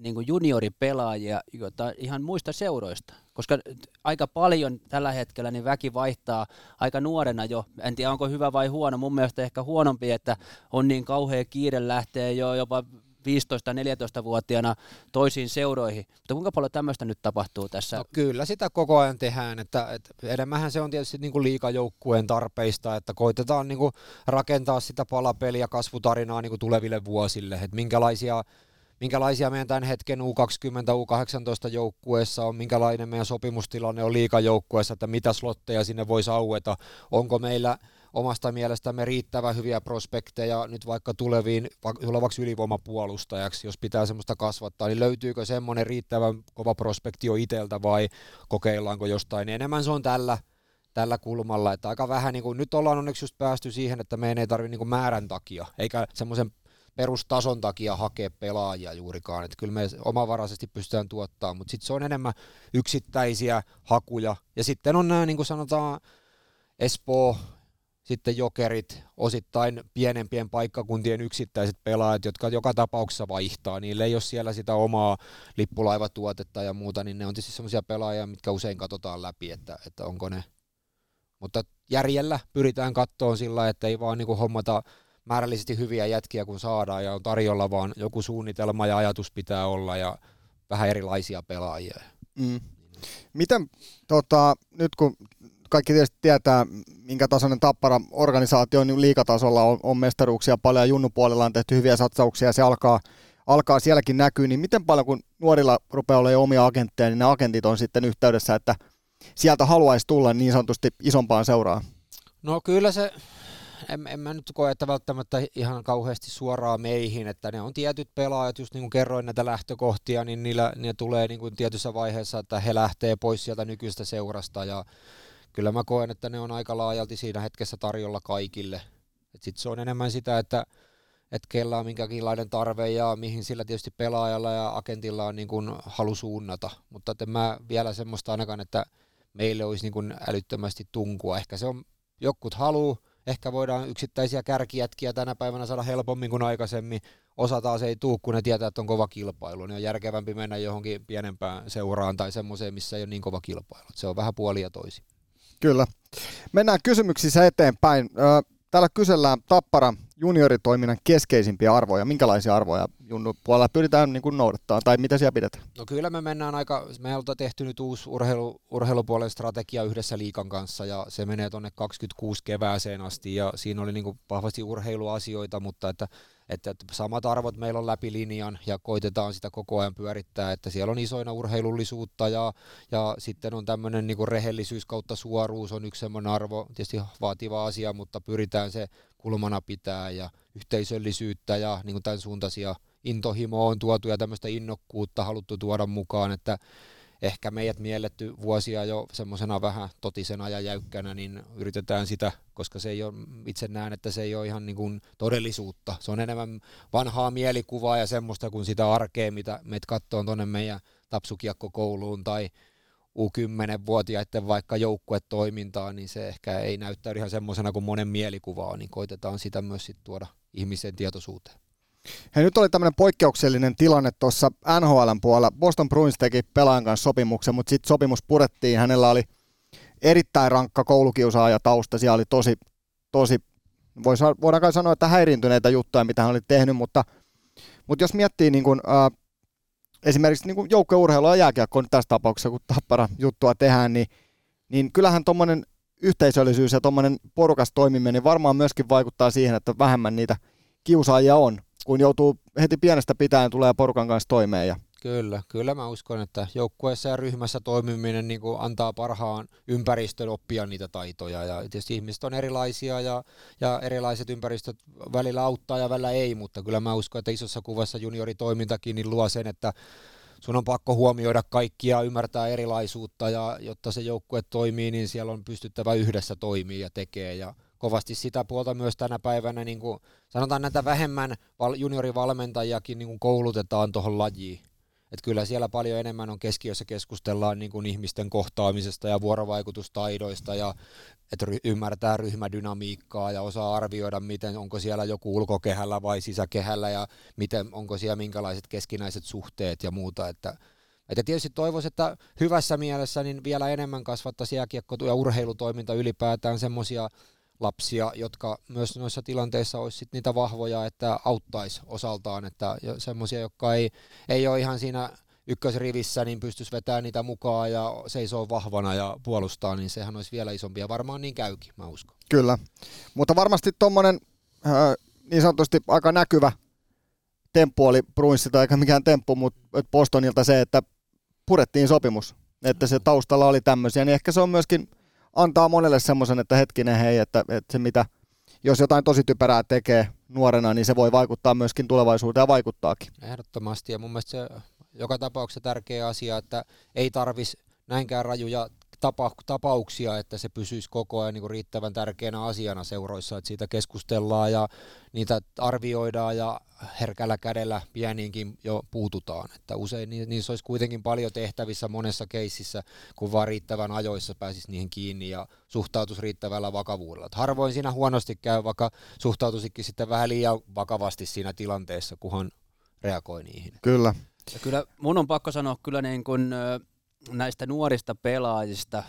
Speaker 5: niin kuin junioripelaajia jota ihan muista seuroista, koska aika paljon tällä hetkellä niin väki vaihtaa aika nuorena jo. En tiedä onko hyvä vai huono, mun mielestä ehkä huonompi, että on niin kauhea kiire lähteä jo jopa 15-14-vuotiaana toisiin seuroihin. Mutta kuinka paljon tämmöistä nyt tapahtuu tässä?
Speaker 4: No, kyllä sitä koko ajan tehdään, että, että enemmänhän se on tietysti niin kuin liikajoukkueen tarpeista, että koitetaan niin kuin rakentaa sitä palapeliä, kasvutarinaa niin kuin tuleville vuosille, että minkälaisia minkälaisia meidän tämän hetken U20, U18 joukkueessa on, minkälainen meidän sopimustilanne on liikajoukkueessa, että mitä slotteja sinne voisi aueta, onko meillä omasta mielestämme riittävän hyviä prospekteja nyt vaikka tuleviin, tulevaksi ylivoimapuolustajaksi, jos pitää semmoista kasvattaa, niin löytyykö semmoinen riittävän kova prospekti jo iteltä vai kokeillaanko jostain, enemmän? Se on tällä, tällä kulmalla, että aika vähän, niin kuin, nyt ollaan onneksi just päästy siihen, että meidän ei tarvitse niin määrän takia, eikä semmoisen perustason takia hakea pelaajia juurikaan, että kyllä me omavaraisesti pystytään tuottaa, mutta sitten se on enemmän yksittäisiä hakuja, ja sitten on nämä, niin kuin sanotaan, Espoo, sitten jokerit, osittain pienempien paikkakuntien yksittäiset pelaajat, jotka joka tapauksessa vaihtaa. Niille ei ole siellä sitä omaa lippulaivatuotetta ja muuta, niin ne on tietysti sellaisia pelaajia, mitkä usein katsotaan läpi, että, että onko ne. Mutta järjellä pyritään kattoon sillä, että ei vaan niin hommata määrällisesti hyviä jätkiä kun saadaan ja on tarjolla, vaan joku suunnitelma ja ajatus pitää olla ja vähän erilaisia pelaajia.
Speaker 3: Mm. Miten, tota, nyt kun kaikki tietysti tietää, minkä tasoinen tappara organisaatio niin liikatasolla on, on mestaruuksia paljon ja junnupuolella on tehty hyviä satsauksia ja se alkaa, alkaa sielläkin näkyä, niin miten paljon kun nuorilla rupeaa olemaan omia agentteja, niin ne agentit on sitten yhteydessä, että sieltä haluaisi tulla niin sanotusti isompaan seuraan?
Speaker 4: No kyllä se, en, en mä nyt koe, että välttämättä ihan kauheasti suoraan meihin, että ne on tietyt pelaajat, just niin kuin kerroin näitä lähtökohtia, niin niillä, ne tulee niin kuin tietyssä vaiheessa, että he lähtee pois sieltä nykyistä seurasta ja kyllä mä koen, että ne on aika laajalti siinä hetkessä tarjolla kaikille. Sitten se on enemmän sitä, että että kella on minkäkinlainen tarve ja mihin sillä tietysti pelaajalla ja agentilla on niin kuin halu suunnata. Mutta että mä vielä semmoista ainakaan, että meille olisi niin kuin älyttömästi tunkua. Ehkä se on, jokut haluu, ehkä voidaan yksittäisiä kärkijätkiä tänä päivänä saada helpommin kuin aikaisemmin. Osa taas ei tuu, kun ne tietää, että on kova kilpailu. Niin on järkevämpi mennä johonkin pienempään seuraan tai semmoiseen, missä ei ole niin kova kilpailu. Se on vähän puolia toisi.
Speaker 3: Kyllä. Mennään kysymyksissä eteenpäin. Täällä kysellään Tappara junioritoiminnan keskeisimpiä arvoja. Minkälaisia arvoja junnu puolella pyritään niin kuin noudattaa tai mitä siellä pidetään?
Speaker 4: No kyllä me mennään aika, me ollaan tehty nyt uusi urheilu, urheilupuolen strategia yhdessä liikan kanssa ja se menee tuonne 26 kevääseen asti ja siinä oli niin kuin vahvasti urheiluasioita, mutta että että, samat arvot meillä on läpi linjan ja koitetaan sitä koko ajan pyörittää, että siellä on isoina urheilullisuutta ja, ja sitten on tämmöinen niin rehellisyys kautta suoruus on yksi semmoinen arvo, tietysti vaativa asia, mutta pyritään se kulmana pitää ja yhteisöllisyyttä ja niin kuin tämän suuntaisia intohimoa on tuotu ja tämmöistä innokkuutta haluttu tuoda mukaan, että ehkä meidät mielletty vuosia jo semmoisena vähän totisena ja jäykkänä, niin yritetään sitä, koska se ei ole, itse näen, että se ei ole ihan niin kuin todellisuutta. Se on enemmän vanhaa mielikuvaa ja semmoista kuin sitä arkea, mitä meitä katsoo tuonne meidän tapsukiekkokouluun tai U10-vuotiaiden vaikka joukkuetoimintaa, niin se ehkä ei näyttäydy ihan semmoisena kuin monen mielikuva on, niin koitetaan sitä myös sit tuoda ihmisen tietoisuuteen.
Speaker 3: Hei, nyt oli tämmöinen poikkeuksellinen tilanne tuossa NHLn puolella. Boston Bruins teki pelaajan kanssa sopimuksen, mutta sitten sopimus purettiin. Hänellä oli erittäin rankka koulukiusaaja tausta. Siellä oli tosi, tosi voidaan kai sanoa, että häiriintyneitä juttuja, mitä hän oli tehnyt, mutta, mutta jos miettii niin kun, äh, esimerkiksi niin joukkueurheilua ja jääkiekkoa tässä tapauksessa, kun tappara juttua tehdään, niin, niin kyllähän tuommoinen yhteisöllisyys ja tuommoinen porukas toimiminen niin varmaan myöskin vaikuttaa siihen, että vähemmän niitä kiusaajia on kun joutuu heti pienestä pitäen tulee porukan kanssa toimeen. Ja...
Speaker 4: Kyllä, kyllä mä uskon, että joukkueessa ja ryhmässä toimiminen niin kuin antaa parhaan ympäristön oppia niitä taitoja. Ja tietysti ihmiset on erilaisia ja, ja erilaiset ympäristöt välillä auttaa ja välillä ei, mutta kyllä mä uskon, että isossa kuvassa junioritoimintakin niin luo sen, että sun on pakko huomioida kaikkia, ymmärtää erilaisuutta ja jotta se joukkue toimii, niin siellä on pystyttävä yhdessä toimii ja tekee ja kovasti sitä puolta myös tänä päivänä, niin kuin, sanotaan näitä vähemmän juniorivalmentajiakin niin kuin koulutetaan tuohon lajiin. Että kyllä siellä paljon enemmän on keskiössä keskustellaan niin kuin ihmisten kohtaamisesta ja vuorovaikutustaidoista ja että ymmärtää ryhmädynamiikkaa ja osaa arvioida, miten onko siellä joku ulkokehällä vai sisäkehällä ja miten onko siellä minkälaiset keskinäiset suhteet ja muuta. Että, että tietysti toivoisin, että hyvässä mielessä niin vielä enemmän kasvattaisi jääkiekko ja urheilutoiminta ylipäätään semmoisia lapsia, jotka myös noissa tilanteissa olisi sit niitä vahvoja, että auttaisi osaltaan, että semmoisia, jotka ei, ei ole ihan siinä ykkösrivissä, niin pystyisi vetämään niitä mukaan ja seisoo vahvana ja puolustaa, niin sehän olisi vielä isompi ja varmaan niin käykin, mä uskon.
Speaker 3: Kyllä, mutta varmasti tuommoinen äh, niin sanotusti aika näkyvä temppu oli Bruinssilta, eikä mikään temppu, mutta Bostonilta se, että purettiin sopimus, että se taustalla oli tämmöisiä, niin ehkä se on myöskin – antaa monelle semmoisen, että hetkinen hei, että, että se mitä, jos jotain tosi typerää tekee nuorena, niin se voi vaikuttaa myöskin tulevaisuuteen ja vaikuttaakin.
Speaker 4: Ehdottomasti ja mun mielestä se joka tapauksessa tärkeä asia, että ei tarvis näinkään rajuja tapa, tapauksia, että se pysyisi koko ajan niin kuin riittävän tärkeänä asiana seuroissa, että siitä keskustellaan ja niitä arvioidaan ja herkällä kädellä pieniinkin jo puututaan. Että usein niissä olisi kuitenkin paljon tehtävissä monessa keississä, kun vaan riittävän ajoissa pääsisi niihin kiinni ja suhtautuisi riittävällä vakavuudella. Että harvoin siinä huonosti käy, vaikka suhtautuisikin sitten vähän liian vakavasti siinä tilanteessa, kunhan reagoi niihin.
Speaker 3: Kyllä.
Speaker 5: Ja kyllä mun on pakko sanoa kyllä niin kuin, näistä nuorista pelaajista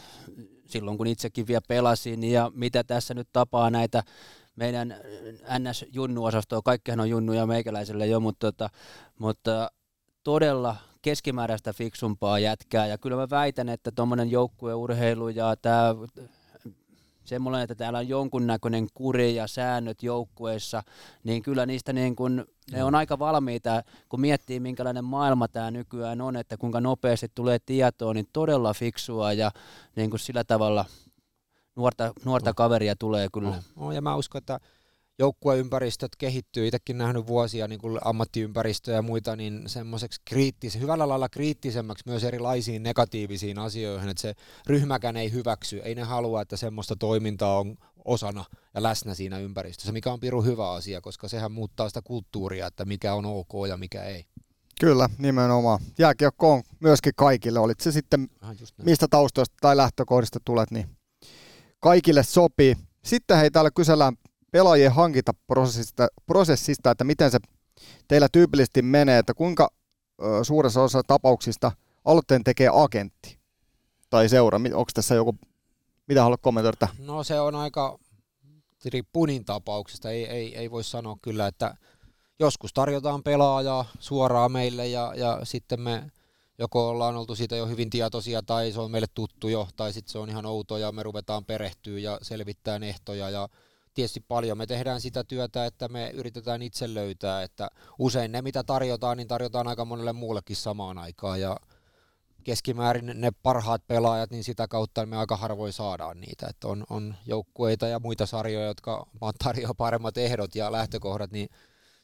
Speaker 5: silloin, kun itsekin vielä pelasin ja mitä tässä nyt tapaa näitä meidän NS-junnu-osastoa, kaikkihan on junnuja meikäläiselle jo, mutta, tota, mutta todella keskimääräistä fiksumpaa jätkää, ja kyllä mä väitän, että tuommoinen joukkueurheilu ja tämä semmoinen, että täällä on jonkunnäköinen kuri ja säännöt joukkueessa, niin kyllä niistä niin kun, ne on aika valmiita, kun miettii minkälainen maailma tämä nykyään on, että kuinka nopeasti tulee tietoa, niin todella fiksua ja niin kuin sillä tavalla nuorta, nuorta kaveria tulee kyllä.
Speaker 4: Oh, oh, ja mä uskon, että joukkueympäristöt kehittyy, itsekin nähnyt vuosia niin kuin ammattiympäristöjä ja muita, niin semmoiseksi kriittis, hyvällä lailla kriittisemmäksi myös erilaisiin negatiivisiin asioihin, että se ryhmäkään ei hyväksy, ei ne halua, että semmoista toimintaa on osana ja läsnä siinä ympäristössä, mikä on piru hyvä asia, koska sehän muuttaa sitä kulttuuria, että mikä on ok ja mikä ei.
Speaker 3: Kyllä, nimenomaan. Jääkiekko on myöskin kaikille, olit se sitten mistä taustoista tai lähtökohdista tulet, niin kaikille sopii. Sitten hei, täällä kysellään pelaajien hankintaprosessista, prosessista, että miten se teillä tyypillisesti menee, että kuinka suuressa osassa tapauksista aloitteen tekee agentti tai seura? Onko tässä joku, mitä haluat kommentoida?
Speaker 4: No se on aika punin tapauksista, ei, ei, ei voi sanoa kyllä, että joskus tarjotaan pelaajaa suoraan meille ja, ja sitten me joko ollaan oltu siitä jo hyvin tietoisia tai se on meille tuttu jo tai sitten se on ihan outo ja me ruvetaan perehtyä ja selvittää ehtoja ja tietysti paljon. Me tehdään sitä työtä, että me yritetään itse löytää, että usein ne mitä tarjotaan, niin tarjotaan aika monelle muullekin samaan aikaan. Ja keskimäärin ne parhaat pelaajat, niin sitä kautta me aika harvoin saadaan niitä, että on, on joukkueita ja muita sarjoja, jotka tarjoaa paremmat ehdot ja lähtökohdat, niin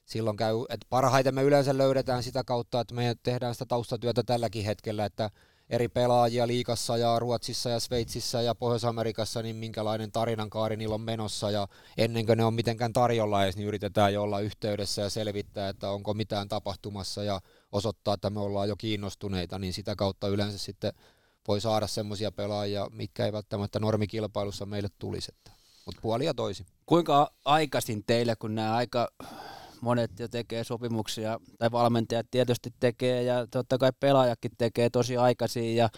Speaker 4: silloin käy, että parhaiten me yleensä löydetään sitä kautta, että me tehdään sitä taustatyötä tälläkin hetkellä, että eri pelaajia liikassa ja Ruotsissa ja Sveitsissä ja Pohjois-Amerikassa, niin minkälainen tarinankaari niillä on menossa ja ennen kuin ne on mitenkään tarjolla edes, niin yritetään jo olla yhteydessä ja selvittää, että onko mitään tapahtumassa ja osoittaa, että me ollaan jo kiinnostuneita, niin sitä kautta yleensä sitten voi saada semmoisia pelaajia, mitkä ei välttämättä normikilpailussa meille tulisi. Mutta puoli ja toisi.
Speaker 5: Kuinka aikaisin teille, kun nämä aika monet jo tekee sopimuksia, tai valmentajat tietysti tekee, ja totta kai pelaajakin tekee tosi aikaisin, ja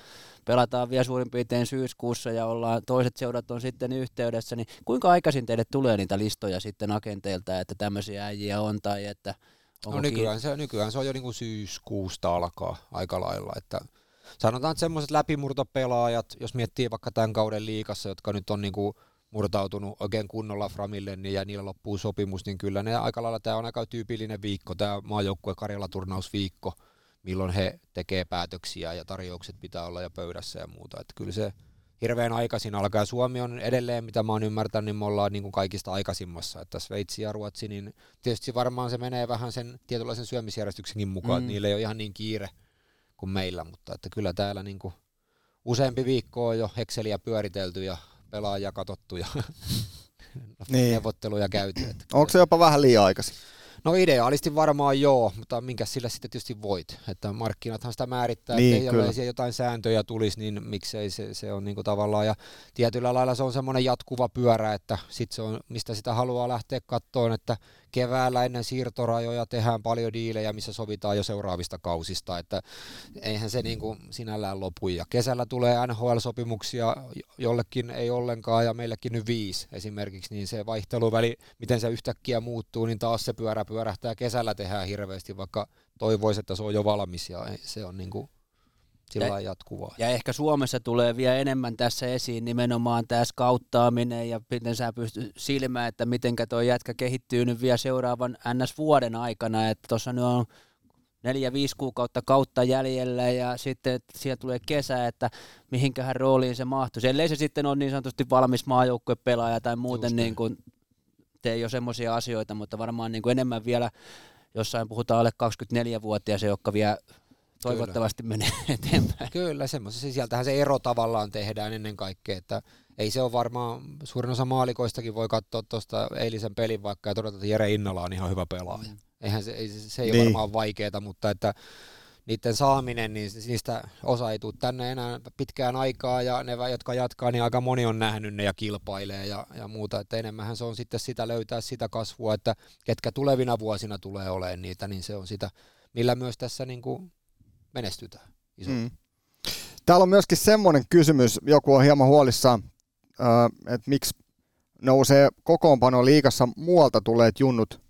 Speaker 5: pelataan vielä suurin piirtein syyskuussa, ja ollaan, toiset seurat on sitten yhteydessä, niin kuinka aikaisin teille tulee niitä listoja sitten agenteilta, että tämmöisiä äijiä on, tai että
Speaker 4: no nykyään, se, nykyään se on jo niin kuin syyskuusta alkaa aika lailla, että sanotaan, että semmoiset läpimurtopelaajat, jos miettii vaikka tämän kauden liikassa, jotka nyt on niin kuin murtautunut oikein kunnolla Framille niin, ja niillä loppuu sopimus, niin kyllä ne aika lailla, tämä on aika tyypillinen viikko, tämä maajoukkue Karjala-turnausviikko, milloin he tekee päätöksiä ja tarjoukset pitää olla ja pöydässä ja muuta. Että kyllä se hirveän aikaisin alkaa. Suomi on edelleen, mitä mä oon ymmärtänyt, niin me ollaan niin kuin kaikista aikaisimmassa. Että Sveitsi ja Ruotsi, niin tietysti varmaan se menee vähän sen tietynlaisen syömisjärjestyksenkin mukaan, mm. että niillä ei ole ihan niin kiire kuin meillä, mutta että kyllä täällä niin kuin useampi viikko on jo Exceliä pyöritelty ja pelaajia katsottu ja niin. neuvotteluja käyty.
Speaker 3: Onko se jopa vähän liian aikaisin?
Speaker 4: No ideaalisti varmaan joo, mutta minkä sillä sitten tietysti voit. Että markkinathan sitä määrittää, niin, että jos siellä jotain sääntöjä tulisi, niin miksei se, se on niinku tavallaan. Ja tietyllä lailla se on semmoinen jatkuva pyörä, että sit se on, mistä sitä haluaa lähteä kattoon, että keväällä ennen siirtorajoja tehdään paljon diilejä, missä sovitaan jo seuraavista kausista, että eihän se niin kuin sinällään lopu. Ja kesällä tulee NHL-sopimuksia, jollekin ei ollenkaan ja meillekin nyt viisi esimerkiksi, niin se vaihteluväli, miten se yhtäkkiä muuttuu, niin taas se pyörä pyörähtää. Kesällä tehdään hirveästi, vaikka toivoisi, että se on jo valmis ja se on niin kuin sillä jatkuvaa.
Speaker 5: Ja ehkä Suomessa tulee vielä enemmän tässä esiin nimenomaan tämä skauttaaminen ja miten sä pystyt silmään, että miten tuo jätkä kehittyy nyt vielä seuraavan NS-vuoden aikana, että tuossa nyt on neljä, viisi kuukautta kautta jäljellä ja sitten siellä tulee kesä, että mihinkähän rooliin se mahtuu. Ellei se sitten ole niin sanotusti valmis maajoukkuepelaaja tai muuten niin kuin tee jo semmoisia asioita, mutta varmaan niin kuin enemmän vielä jossain puhutaan alle 24-vuotias, jotka vielä toivottavasti Kyllä. menee eteenpäin.
Speaker 4: Kyllä, semmoisessa. Sieltähän se ero tavallaan tehdään ennen kaikkea, että ei se ole varmaan, suurin osa maalikoistakin voi katsoa tuosta eilisen pelin vaikka ja todeta, että Jere Innala on ihan hyvä pelaaja. Mm. Eihän se, ei, se ei niin. ole varmaan vaikeaa, mutta että niiden saaminen, niin niistä osa ei tule tänne enää pitkään aikaa, ja ne, jotka jatkaa, niin aika moni on nähnyt ne ja kilpailee ja, ja muuta, että enemmän se on sitten sitä löytää sitä kasvua, että ketkä tulevina vuosina tulee olemaan niitä, niin se on sitä, millä myös tässä niin kuin menestytään. Mm.
Speaker 3: Täällä on myöskin semmoinen kysymys, joku on hieman huolissaan, että miksi nousee kokoonpano liikassa muualta tulleet junnut,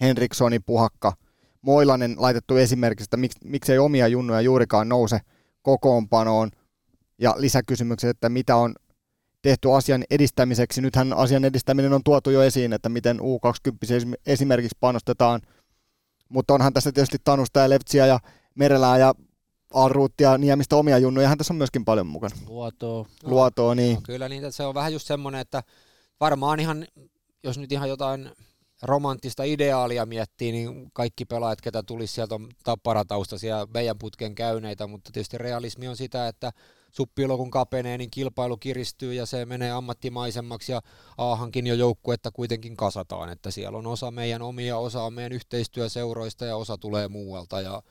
Speaker 3: Henrikssoni, Puhakka, Moilanen laitettu esimerkiksi, että miksi, miksei omia junnuja juurikaan nouse kokoonpanoon. Ja lisäkysymykset, että mitä on tehty asian edistämiseksi. Nythän asian edistäminen on tuotu jo esiin, että miten U20 esimerkiksi panostetaan. Mutta onhan tässä tietysti Tanusta ja Levtsiä ja Merelää ja Alruuttia, Niemistä omia junnuja, tässä on myöskin paljon mukana.
Speaker 5: Luotoa.
Speaker 3: Luotoa, niin.
Speaker 4: No, kyllä niitä, se on vähän just semmoinen, että varmaan ihan, jos nyt ihan jotain romanttista ideaalia miettii, niin kaikki pelaajat, ketä tulisi sieltä on tapparataustaisia meidän putken käyneitä, mutta tietysti realismi on sitä, että suppiolo kun kapenee, niin kilpailu kiristyy ja se menee ammattimaisemmaksi ja Aahankin jo joukkuetta kuitenkin kasataan, että siellä on osa meidän omia, osa on meidän yhteistyöseuroista ja osa tulee muualta ja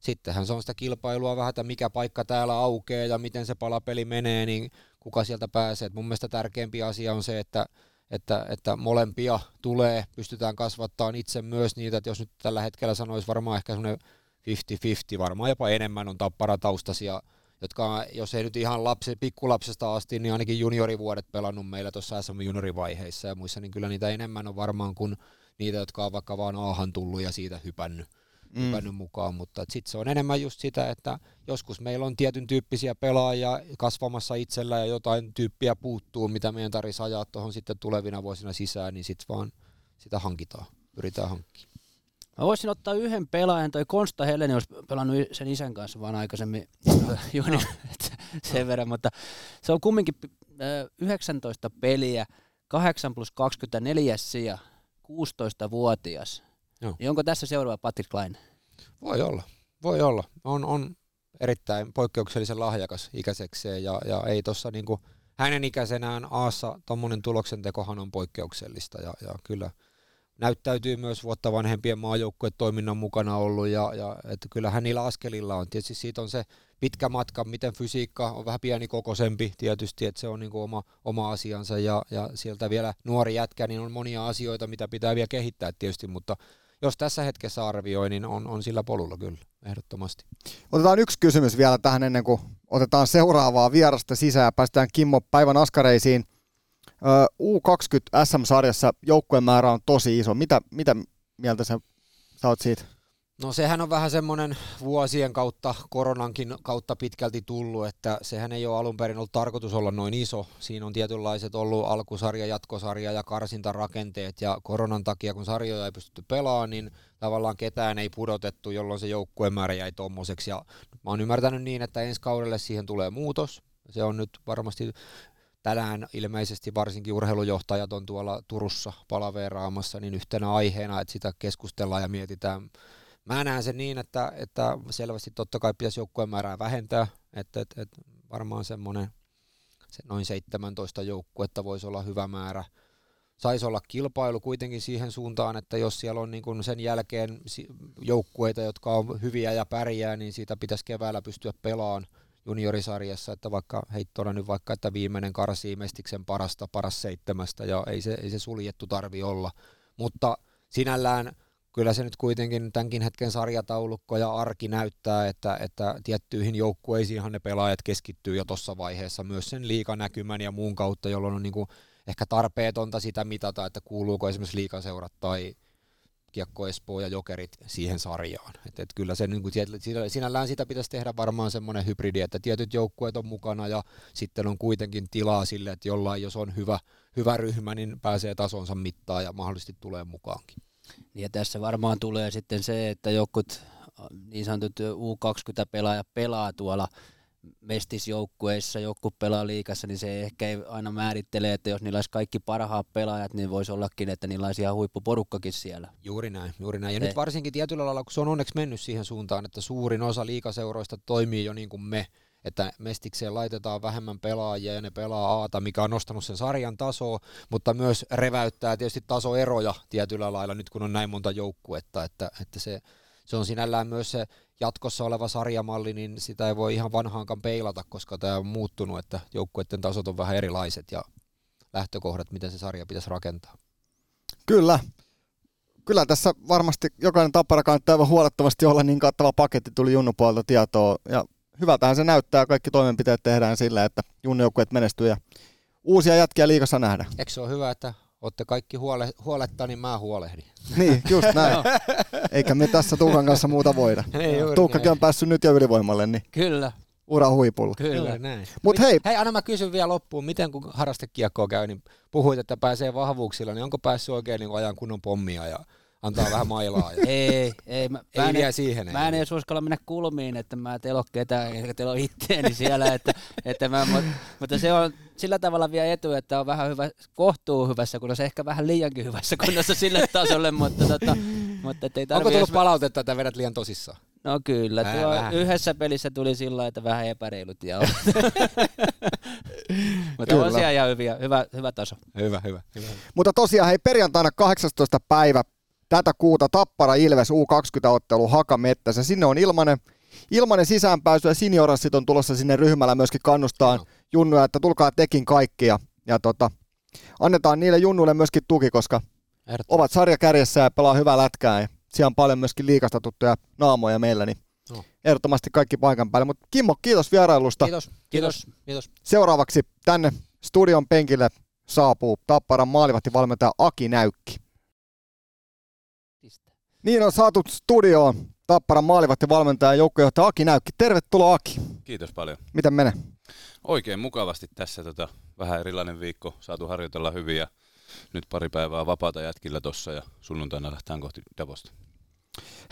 Speaker 4: sittenhän se on sitä kilpailua vähän, että mikä paikka täällä aukeaa ja miten se palapeli menee, niin kuka sieltä pääsee. Et mun mielestä tärkeämpi asia on se, että, että, että molempia tulee, pystytään kasvattaa itse myös niitä, että jos nyt tällä hetkellä sanoisi varmaan ehkä semmoinen 50-50, varmaan jopa enemmän on tapparataustaisia, jotka jos ei nyt ihan lapsi, pikkulapsesta asti, niin ainakin juniorivuodet pelannut meillä tuossa SM juniorivaiheissa ja muissa, niin kyllä niitä enemmän on varmaan kuin niitä, jotka on vaikka vaan aahan tullut ja siitä hypännyt mm. hypännyt mukaan, mutta sitten se on enemmän just sitä, että joskus meillä on tietyn tyyppisiä pelaajia kasvamassa itsellä ja jotain tyyppiä puuttuu, mitä meidän tarvitsisi ajaa tuohon sitten tulevina vuosina sisään, niin sitten vaan sitä hankitaan, pyritään hankkimaan.
Speaker 5: Mä voisin ottaa yhden pelaajan, toi Konsta Heleni olisi pelannut sen isän kanssa vaan aikaisemmin juoni, sen verran, mutta se on kumminkin 19 peliä, 8 plus 24 sija, 16-vuotias. Joo. Niin onko tässä seuraava Patrick Klein?
Speaker 4: Voi olla, voi olla. On, on erittäin poikkeuksellisen lahjakas ikäisekseen ja, ja ei tuossa niinku, hänen ikäisenään Aassa tuommoinen tuloksentekohan on poikkeuksellista ja, ja kyllä näyttäytyy myös vuotta vanhempien toiminnan mukana ollut ja, ja että kyllähän niillä askelilla on. Tietysti siitä on se pitkä matka, miten fysiikka on vähän pieni kokoisempi tietysti, että se on niin kuin oma, oma asiansa ja, ja sieltä vielä nuori jätkä, niin on monia asioita, mitä pitää vielä kehittää tietysti, mutta jos tässä hetkessä arvioi, niin on, on sillä polulla kyllä, ehdottomasti.
Speaker 3: Otetaan yksi kysymys vielä tähän ennen kuin otetaan seuraavaa vierasta sisään. Päästään Kimmo päivän askareisiin. U20 SM-sarjassa joukkueen määrä on tosi iso. Mitä, mitä mieltä sä, sä oot siitä?
Speaker 4: No sehän on vähän semmoinen vuosien kautta, koronankin kautta pitkälti tullut, että sehän ei ole alun perin ollut tarkoitus olla noin iso. Siinä on tietynlaiset ollut alkusarja, jatkosarja ja karsintarakenteet ja koronan takia, kun sarjoja ei pystytty pelaamaan, niin tavallaan ketään ei pudotettu, jolloin se joukkueen määrä jäi tommoseksi. Ja mä oon ymmärtänyt niin, että ensi kaudelle siihen tulee muutos. Se on nyt varmasti tänään ilmeisesti varsinkin urheilujohtajat on tuolla Turussa palaveeraamassa, niin yhtenä aiheena, että sitä keskustellaan ja mietitään Mä näen sen niin, että, että selvästi totta kai pitäisi joukkueen määrää vähentää, että, että, että varmaan semmoinen se noin 17 joukkuetta voisi olla hyvä määrä. Saisi olla kilpailu kuitenkin siihen suuntaan, että jos siellä on niin kuin sen jälkeen joukkueita, jotka on hyviä ja pärjää, niin siitä pitäisi keväällä pystyä pelaamaan juniorisarjassa, että vaikka heittona nyt vaikka, että viimeinen karsii Mestiksen parasta, paras seitsemästä, ja ei se, ei se suljettu tarvi olla. Mutta sinällään kyllä se nyt kuitenkin tämänkin hetken sarjataulukko ja arki näyttää, että, että tiettyihin joukkueisiinhan ne pelaajat keskittyy jo tuossa vaiheessa myös sen liikanäkymän ja muun kautta, jolloin on niin kuin ehkä tarpeetonta sitä mitata, että kuuluuko esimerkiksi liikaseurat tai Kiekko Espoo ja Jokerit siihen sarjaan. Et, et kyllä se niin kuin, sinällään sitä pitäisi tehdä varmaan semmoinen hybridi, että tietyt joukkueet on mukana ja sitten on kuitenkin tilaa sille, että jollain jos on hyvä, hyvä ryhmä, niin pääsee tasonsa mittaan ja mahdollisesti tulee mukaankin.
Speaker 5: Ja tässä varmaan tulee sitten se, että jokut niin sanotut U20-pelaaja pelaa tuolla mestisjoukkueissa, joku pelaa liikassa, niin se ehkä ei aina määrittele, että jos niillä olisi kaikki parhaat pelaajat, niin voisi ollakin, että niillä olisi ihan huippuporukkakin siellä.
Speaker 4: Juuri näin, juuri näin. Ja se. nyt varsinkin tietyllä lailla, kun se on onneksi mennyt siihen suuntaan, että suurin osa liikaseuroista toimii jo niin kuin me, että Mestikseen laitetaan vähemmän pelaajia ja ne pelaa Aata, mikä on nostanut sen sarjan tasoa, mutta myös reväyttää tietysti tasoeroja tietyllä lailla nyt kun on näin monta joukkuetta, että, että se, se on sinällään myös se jatkossa oleva sarjamalli, niin sitä ei voi ihan vanhaankaan peilata, koska tämä on muuttunut, että joukkueiden tasot on vähän erilaiset ja lähtökohdat, miten se sarja pitäisi rakentaa.
Speaker 3: Kyllä. Kyllä tässä varmasti jokainen tappara kannattaa huolettavasti olla niin kattava paketti tuli junnupuolta tietoa ja hyvältähän se näyttää. Kaikki toimenpiteet tehdään sillä, että junnijoukkueet menestyy ja uusia jätkiä liikassa nähdä.
Speaker 4: Eikö se ole hyvä, että olette kaikki huole, huoletta, niin mä huolehdin.
Speaker 3: Niin, just näin. Eikä me tässä Tuukan kanssa muuta voida.
Speaker 4: Ei juuri
Speaker 3: Tuukkakin
Speaker 4: näin.
Speaker 3: on päässyt nyt jo ylivoimalle, niin
Speaker 5: Kyllä,
Speaker 3: ura huipulla.
Speaker 5: kyllä.
Speaker 4: Kyllä näin.
Speaker 3: Mut hei,
Speaker 4: Hei, anna mä kysyn vielä loppuun, miten kun harrastekiekkoa käy, niin puhuit, että pääsee vahvuuksilla, niin onko päässyt oikein niin ajan kunnon pommia ja antaa vähän mailaa? Ja...
Speaker 5: Ei, ei, mä,
Speaker 4: Ei
Speaker 5: mä, en,
Speaker 4: vielä siihen.
Speaker 5: mä en edes uskalla mennä kulmiin, että mä ole ketään, eikä teillä ole itteeni siellä, että, että mä, mutta, mutta, se on sillä tavalla vielä etu, että on vähän hyvä, kohtuu hyvässä kunnossa, ehkä vähän liiankin hyvässä kunnossa sille tasolle, mutta, tota, mutta ei
Speaker 4: Onko tullut palautetta, että vedät liian tosissaan?
Speaker 5: No kyllä,
Speaker 4: Vähän,
Speaker 5: tuo
Speaker 4: vähän.
Speaker 5: yhdessä pelissä tuli sillä että vähän epäreilut ja Mutta on siellä ihan hyviä, hyvä, hyvä taso.
Speaker 4: Hyvä, hyvä. hyvä.
Speaker 3: Mutta tosiaan hei perjantaina 18. päivä tätä kuuta Tappara Ilves U20-ottelu Hakamettässä. Sinne on ilmanen, ilmanen sisäänpääsy ja seniorassit on tulossa sinne ryhmällä myöskin kannustaa
Speaker 4: Joo.
Speaker 3: junnuja, että tulkaa tekin kaikki ja, ja tota, annetaan niille junnuille myöskin tuki, koska
Speaker 4: Ehdottomasti.
Speaker 3: ovat sarjakärjessä ja pelaa hyvää lätkää ja siellä on paljon myöskin liikasta tuttuja naamoja meillä, niin
Speaker 4: Joo.
Speaker 3: ehdottomasti kaikki paikan päälle. Mutta Kimmo, kiitos vierailusta.
Speaker 4: Kiitos, kiitos, kiitos.
Speaker 3: Seuraavaksi tänne studion penkille saapuu Tapparan maalivahtivalmentaja Aki Näykki. Niin on saatu studioon Tapparan maalivahtivalmentaja ja joukkuejohtaja Aki Näykki. Tervetuloa Aki.
Speaker 6: Kiitos paljon.
Speaker 3: Miten menee?
Speaker 6: Oikein mukavasti tässä tota, vähän erilainen viikko, saatu harjoitella hyvin ja nyt pari päivää vapaata jätkillä tossa ja sunnuntaina lähtään kohti Davosta.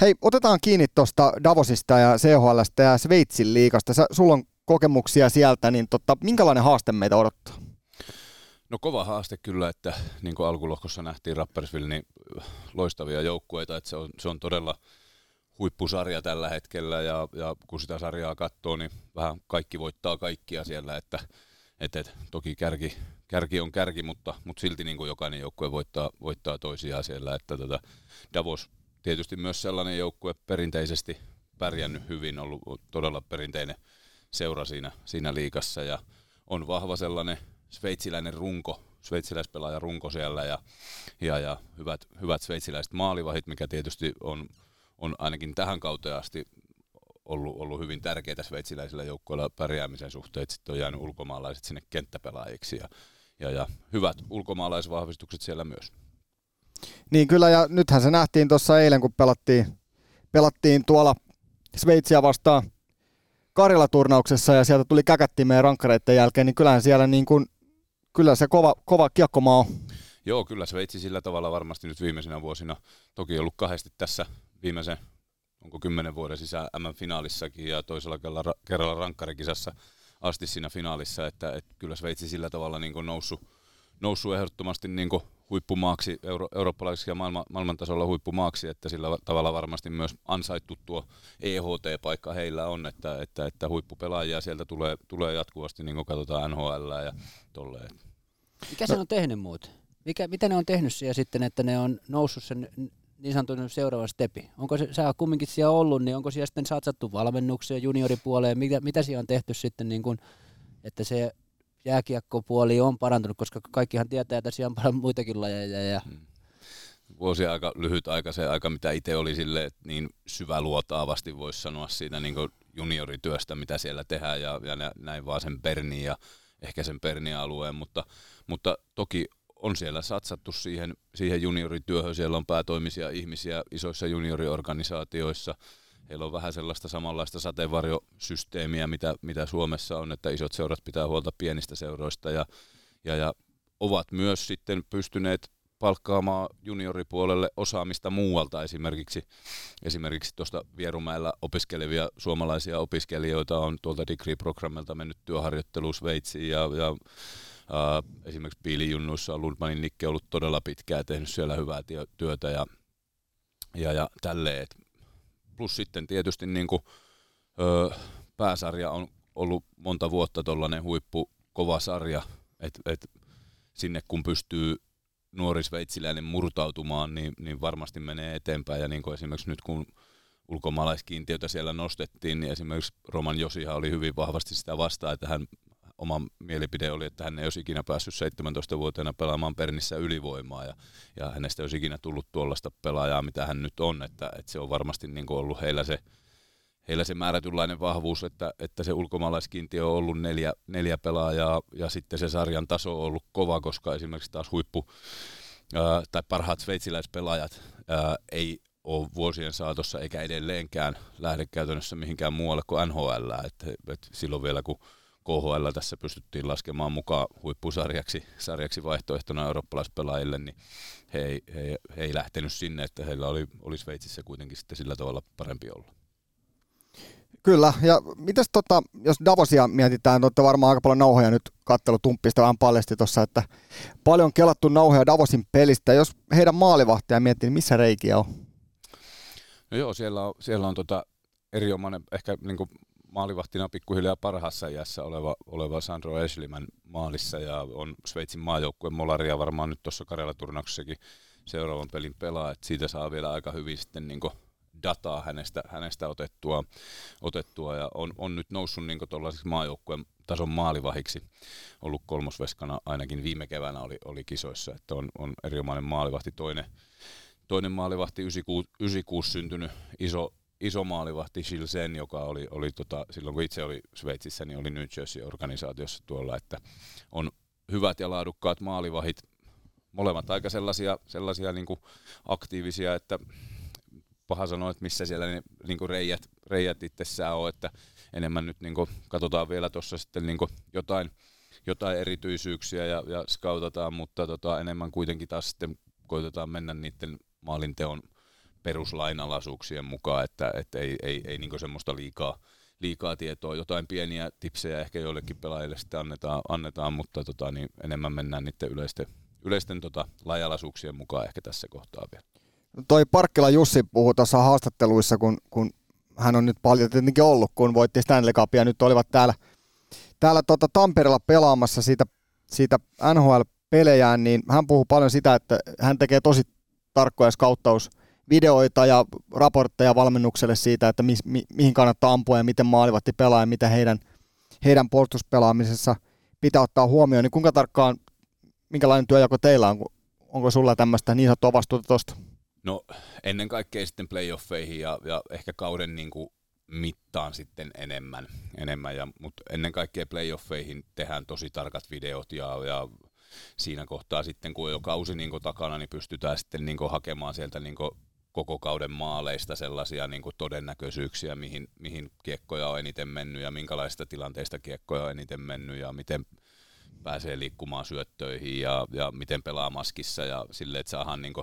Speaker 3: Hei, otetaan kiinni tuosta Davosista ja CHLstä ja Sveitsin liikasta. Sä, sulla on kokemuksia sieltä, niin tota, minkälainen haaste meitä odottaa?
Speaker 6: No kova haaste kyllä, että niin kuin alkulohkossa nähtiin Rappersville, niin loistavia joukkueita, että se on, se on todella huippusarja tällä hetkellä ja, ja kun sitä sarjaa katsoo, niin vähän kaikki voittaa kaikkia siellä, että et, et, toki kärki, kärki on kärki, mutta, mutta silti niin kuin jokainen joukkue voittaa, voittaa toisiaan siellä, että tota, Davos tietysti myös sellainen joukkue perinteisesti pärjännyt hyvin, ollut todella perinteinen seura siinä, siinä liikassa ja on vahva sellainen sveitsiläinen runko, sveitsiläispelaaja runko siellä ja, ja, ja hyvät, hyvät sveitsiläiset maalivahit, mikä tietysti on, on ainakin tähän kauteen asti ollut, ollut hyvin tärkeää sveitsiläisillä joukkoilla pärjäämisen suhteen, sitten on jäänyt ulkomaalaiset sinne kenttäpelaajiksi ja, ja, ja hyvät ulkomaalaisvahvistukset siellä myös.
Speaker 3: Niin kyllä, ja nythän se nähtiin tuossa eilen, kun pelattiin, pelattiin tuolla Sveitsiä vastaan Karjala-turnauksessa ja sieltä tuli käkättimeen rankkareiden jälkeen, niin kyllähän siellä niin kuin, kyllä se kova, kova kiekkomaa on.
Speaker 6: Joo, kyllä Sveitsi sillä tavalla varmasti nyt viimeisinä vuosina, toki ollut kahdesti tässä viimeisen, onko kymmenen vuoden sisään M-finaalissakin ja toisella kerralla, kerralla rankkarikisassa asti siinä finaalissa, että, että kyllä Sveitsi sillä tavalla niin noussut, noussut ehdottomasti niin huippumaaksi, euro, eurooppalaiseksi ja maailman, maailmantasolla huippumaaksi, että sillä va- tavalla varmasti myös ansaittu tuo EHT-paikka heillä on, että, että, että huippupelaajia sieltä tulee, tulee jatkuvasti, niin kuin katsotaan NHL ja tolleen.
Speaker 5: Mikä se on tehnyt muuten? Mikä, mitä ne on tehnyt siellä sitten, että ne on noussut sen niin sanotun seuraavan stepi? Onko se, sä oot kumminkin siellä ollut, niin onko siellä sitten satsattu valmennukseen junioripuoleen? Mitä, mitä siellä on tehty sitten, niin kuin, että se jääkiekkopuoli on parantunut, koska kaikkihan tietää, että siellä on paljon muitakin lajeja. Ja,
Speaker 6: vuosi aika lyhyt aika, se aika mitä itse oli sille niin syväluotaavasti voisi sanoa siitä niin juniorityöstä, mitä siellä tehdään ja, ja nä- näin vaan sen Perniin ja ehkä sen Pernin alueen, mutta, mutta toki on siellä satsattu siihen, siihen juniorityöhön, siellä on päätoimisia ihmisiä isoissa junioriorganisaatioissa, heillä on vähän sellaista samanlaista sateenvarjosysteemiä, mitä, mitä Suomessa on, että isot seurat pitää huolta pienistä seuroista ja, ja, ja ovat myös sitten pystyneet palkkaamaan junioripuolelle osaamista muualta, esimerkiksi, esimerkiksi tuosta Vierumäellä opiskelevia suomalaisia opiskelijoita on tuolta degree-programmelta mennyt työharjoitteluun Sveitsiin ja, ja ää, esimerkiksi Piilijunnuissa on Lundmanin Nikke ollut todella pitkään tehnyt siellä hyvää työtä ja, ja, ja tälleen. Plus sitten tietysti niin kuin, ö, pääsarja on ollut monta vuotta tuollainen huippu kova sarja, että et sinne kun pystyy nuori sveitsiläinen murtautumaan, niin, niin varmasti menee eteenpäin. Ja niin kuin esimerkiksi nyt kun ulkomaalaiskiintiötä siellä nostettiin, niin esimerkiksi Roman Josihan oli hyvin vahvasti sitä vastaan, että hän oma mielipide oli, että hän ei olisi ikinä päässyt 17-vuotiaana pelaamaan Pernissä ylivoimaa ja, ja hänestä ei olisi ikinä tullut tuollaista pelaajaa, mitä hän nyt on, että, että se on varmasti niin kuin ollut heillä se, heillä se määrätynlainen vahvuus, että, että se ulkomaalaiskiintiö on ollut neljä, neljä pelaajaa ja sitten se sarjan taso on ollut kova, koska esimerkiksi taas huippu ää, tai parhaat sveitsiläispelaajat ää, ei ole vuosien saatossa eikä edelleenkään lähde käytännössä mihinkään muualle kuin NHL. Et, et silloin vielä kun KHL tässä pystyttiin laskemaan mukaan huippusarjaksi sarjaksi vaihtoehtona eurooppalaispelaajille, niin he ei, he, he ei lähtenyt sinne, että heillä oli, oli Sveitsissä kuitenkin sitten sillä tavalla parempi olla.
Speaker 3: Kyllä, ja mitäs tota, jos Davosia mietitään, te olette varmaan aika paljon nauhoja nyt kattelu tumppista vähän paljasti tuossa, että paljon kelattu nauhoja Davosin pelistä. Jos heidän maalivahtia miettii, niin missä reikiä on?
Speaker 6: No joo, siellä on, siellä on tota erinomainen, ehkä niin maalivahtina pikkuhiljaa parhaassa iässä oleva, oleva Sandro Eschliman maalissa ja on Sveitsin maajoukkueen molaria varmaan nyt tuossa Karjala-turnauksessakin seuraavan pelin pelaa, että siitä saa vielä aika hyvin sitten niin dataa hänestä, hänestä otettua, otettua ja on, on nyt noussut niin tuollaiseksi maajoukkueen tason maalivahiksi, ollut kolmosveskana ainakin viime keväänä oli, oli kisoissa, että on, on erinomainen maalivahti, toinen, toinen maalivahti 96, 96 syntynyt iso, iso maalivahti Shilsen, joka oli, oli tota, silloin kun itse oli Sveitsissä, niin oli New Jersey-organisaatiossa tuolla, että on hyvät ja laadukkaat maalivahit, molemmat aika sellaisia, sellaisia niin aktiivisia, että paha sanoa, että missä siellä ne niin kuin reijät, reijät itsessään on, että enemmän nyt niin kuin katsotaan vielä tuossa sitten niin kuin jotain, jotain erityisyyksiä ja, ja skautataan, mutta tota, enemmän kuitenkin taas sitten koitetaan mennä niiden maalinteon peruslainalaisuuksien mukaan, että, että ei, ei, ei niin semmoista liikaa, liikaa tietoa. Jotain pieniä tipsejä ehkä joillekin pelaajille sitten annetaan, annetaan mutta tota, niin enemmän mennään niiden yleisten, yleisten tota, laajalaisuuksien mukaan ehkä tässä kohtaa vielä.
Speaker 3: Toi Parkkila Jussi puhui tuossa haastatteluissa, kun, kun hän on nyt paljon tietenkin ollut, kun voitti Stanley Cupia. Nyt olivat täällä, täällä tota Tampereella pelaamassa siitä, siitä NHL-pelejään, niin hän puhuu paljon sitä, että hän tekee tosi tarkkoja skauttausvideoita ja raportteja valmennukselle siitä, että mi, mi, mihin kannattaa ampua ja miten maalivatti pelaa ja mitä heidän, heidän puolustuspelaamisessa pitää ottaa huomioon. Niin kuinka tarkkaan, minkälainen työjako teillä on? Onko sulla tämmöistä niin sanottua vastuuta tuosta?
Speaker 6: No ennen kaikkea sitten playoffeihin ja, ja ehkä kauden niin kuin mittaan sitten enemmän, enemmän ja, mutta ennen kaikkea playoffeihin tehdään tosi tarkat videot ja, ja siinä kohtaa sitten kun on jo kausi niin takana, niin pystytään sitten niin hakemaan sieltä niin koko kauden maaleista sellaisia niin todennäköisyyksiä, mihin, mihin kiekkoja on eniten mennyt ja minkälaista tilanteista kiekkoja on eniten mennyt ja miten pääsee liikkumaan syöttöihin ja, ja miten pelaa maskissa ja sille, että saadaan niin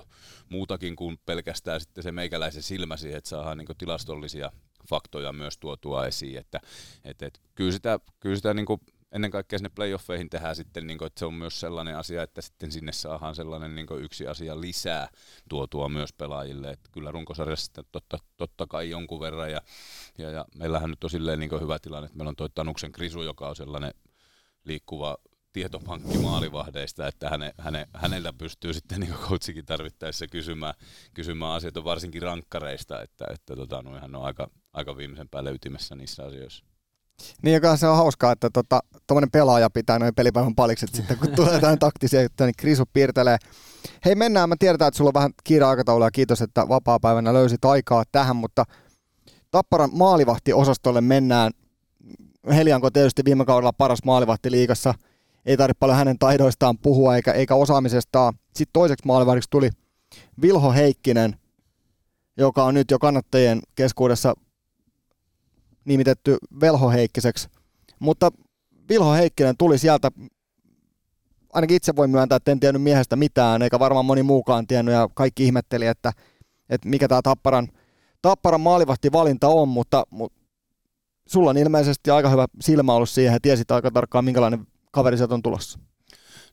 Speaker 6: muutakin kuin pelkästään sitten se meikäläisen silmä siihen, että saadaan niin tilastollisia faktoja myös tuotua esiin, että et, et, kyllä sitä, kyllä sitä niin ennen kaikkea sinne playoffeihin tehdään sitten, niin kuin, että se on myös sellainen asia, että sitten sinne saadaan sellainen niin yksi asia lisää tuotua myös pelaajille, että kyllä runkosarjassa sitten totta, totta kai jonkun verran ja, ja, ja meillähän nyt on silleen niin hyvä tilanne, että meillä on toi Tanuksen Krisu, joka on sellainen liikkuva tietopankki maalivahdeista, että häne, häne, häneltä pystyy sitten niin coachikin tarvittaessa kysymään, kysymään asioita varsinkin rankkareista, että, että tota, no, hän on aika, aika viimeisen päälle ytimessä niissä asioissa.
Speaker 3: Niin, joka se on hauskaa, että tuommoinen tota, pelaaja pitää noin pelipäivän palikset sitten, kun tulee jotain taktisia juttuja, niin Krisu piirtelee. Hei mennään, mä tiedetään, että sulla on vähän kiire aikataulua, kiitos, että vapaa-päivänä löysit aikaa tähän, mutta Tapparan maalivahtiosastolle mennään. Helianko tietysti viime kaudella paras maalivahti liigassa – ei tarvitse paljon hänen taidoistaan puhua eikä, eikä osaamisestaan. Sitten toiseksi maalivahdiksi tuli Vilho Heikkinen, joka on nyt jo kannattajien keskuudessa nimitetty Velho Heikkiseksi. Mutta Vilho Heikkinen tuli sieltä, ainakin itse voin myöntää, että en tiennyt miehestä mitään, eikä varmaan moni muukaan tiennyt, ja kaikki ihmetteli, että, että mikä tämä Tapparan, Tapparan maalivahtivalinta on, mutta, mutta sulla on ilmeisesti aika hyvä silmä ollut siihen, ja tiesit aika tarkkaan, minkälainen kaveri sieltä on tulossa?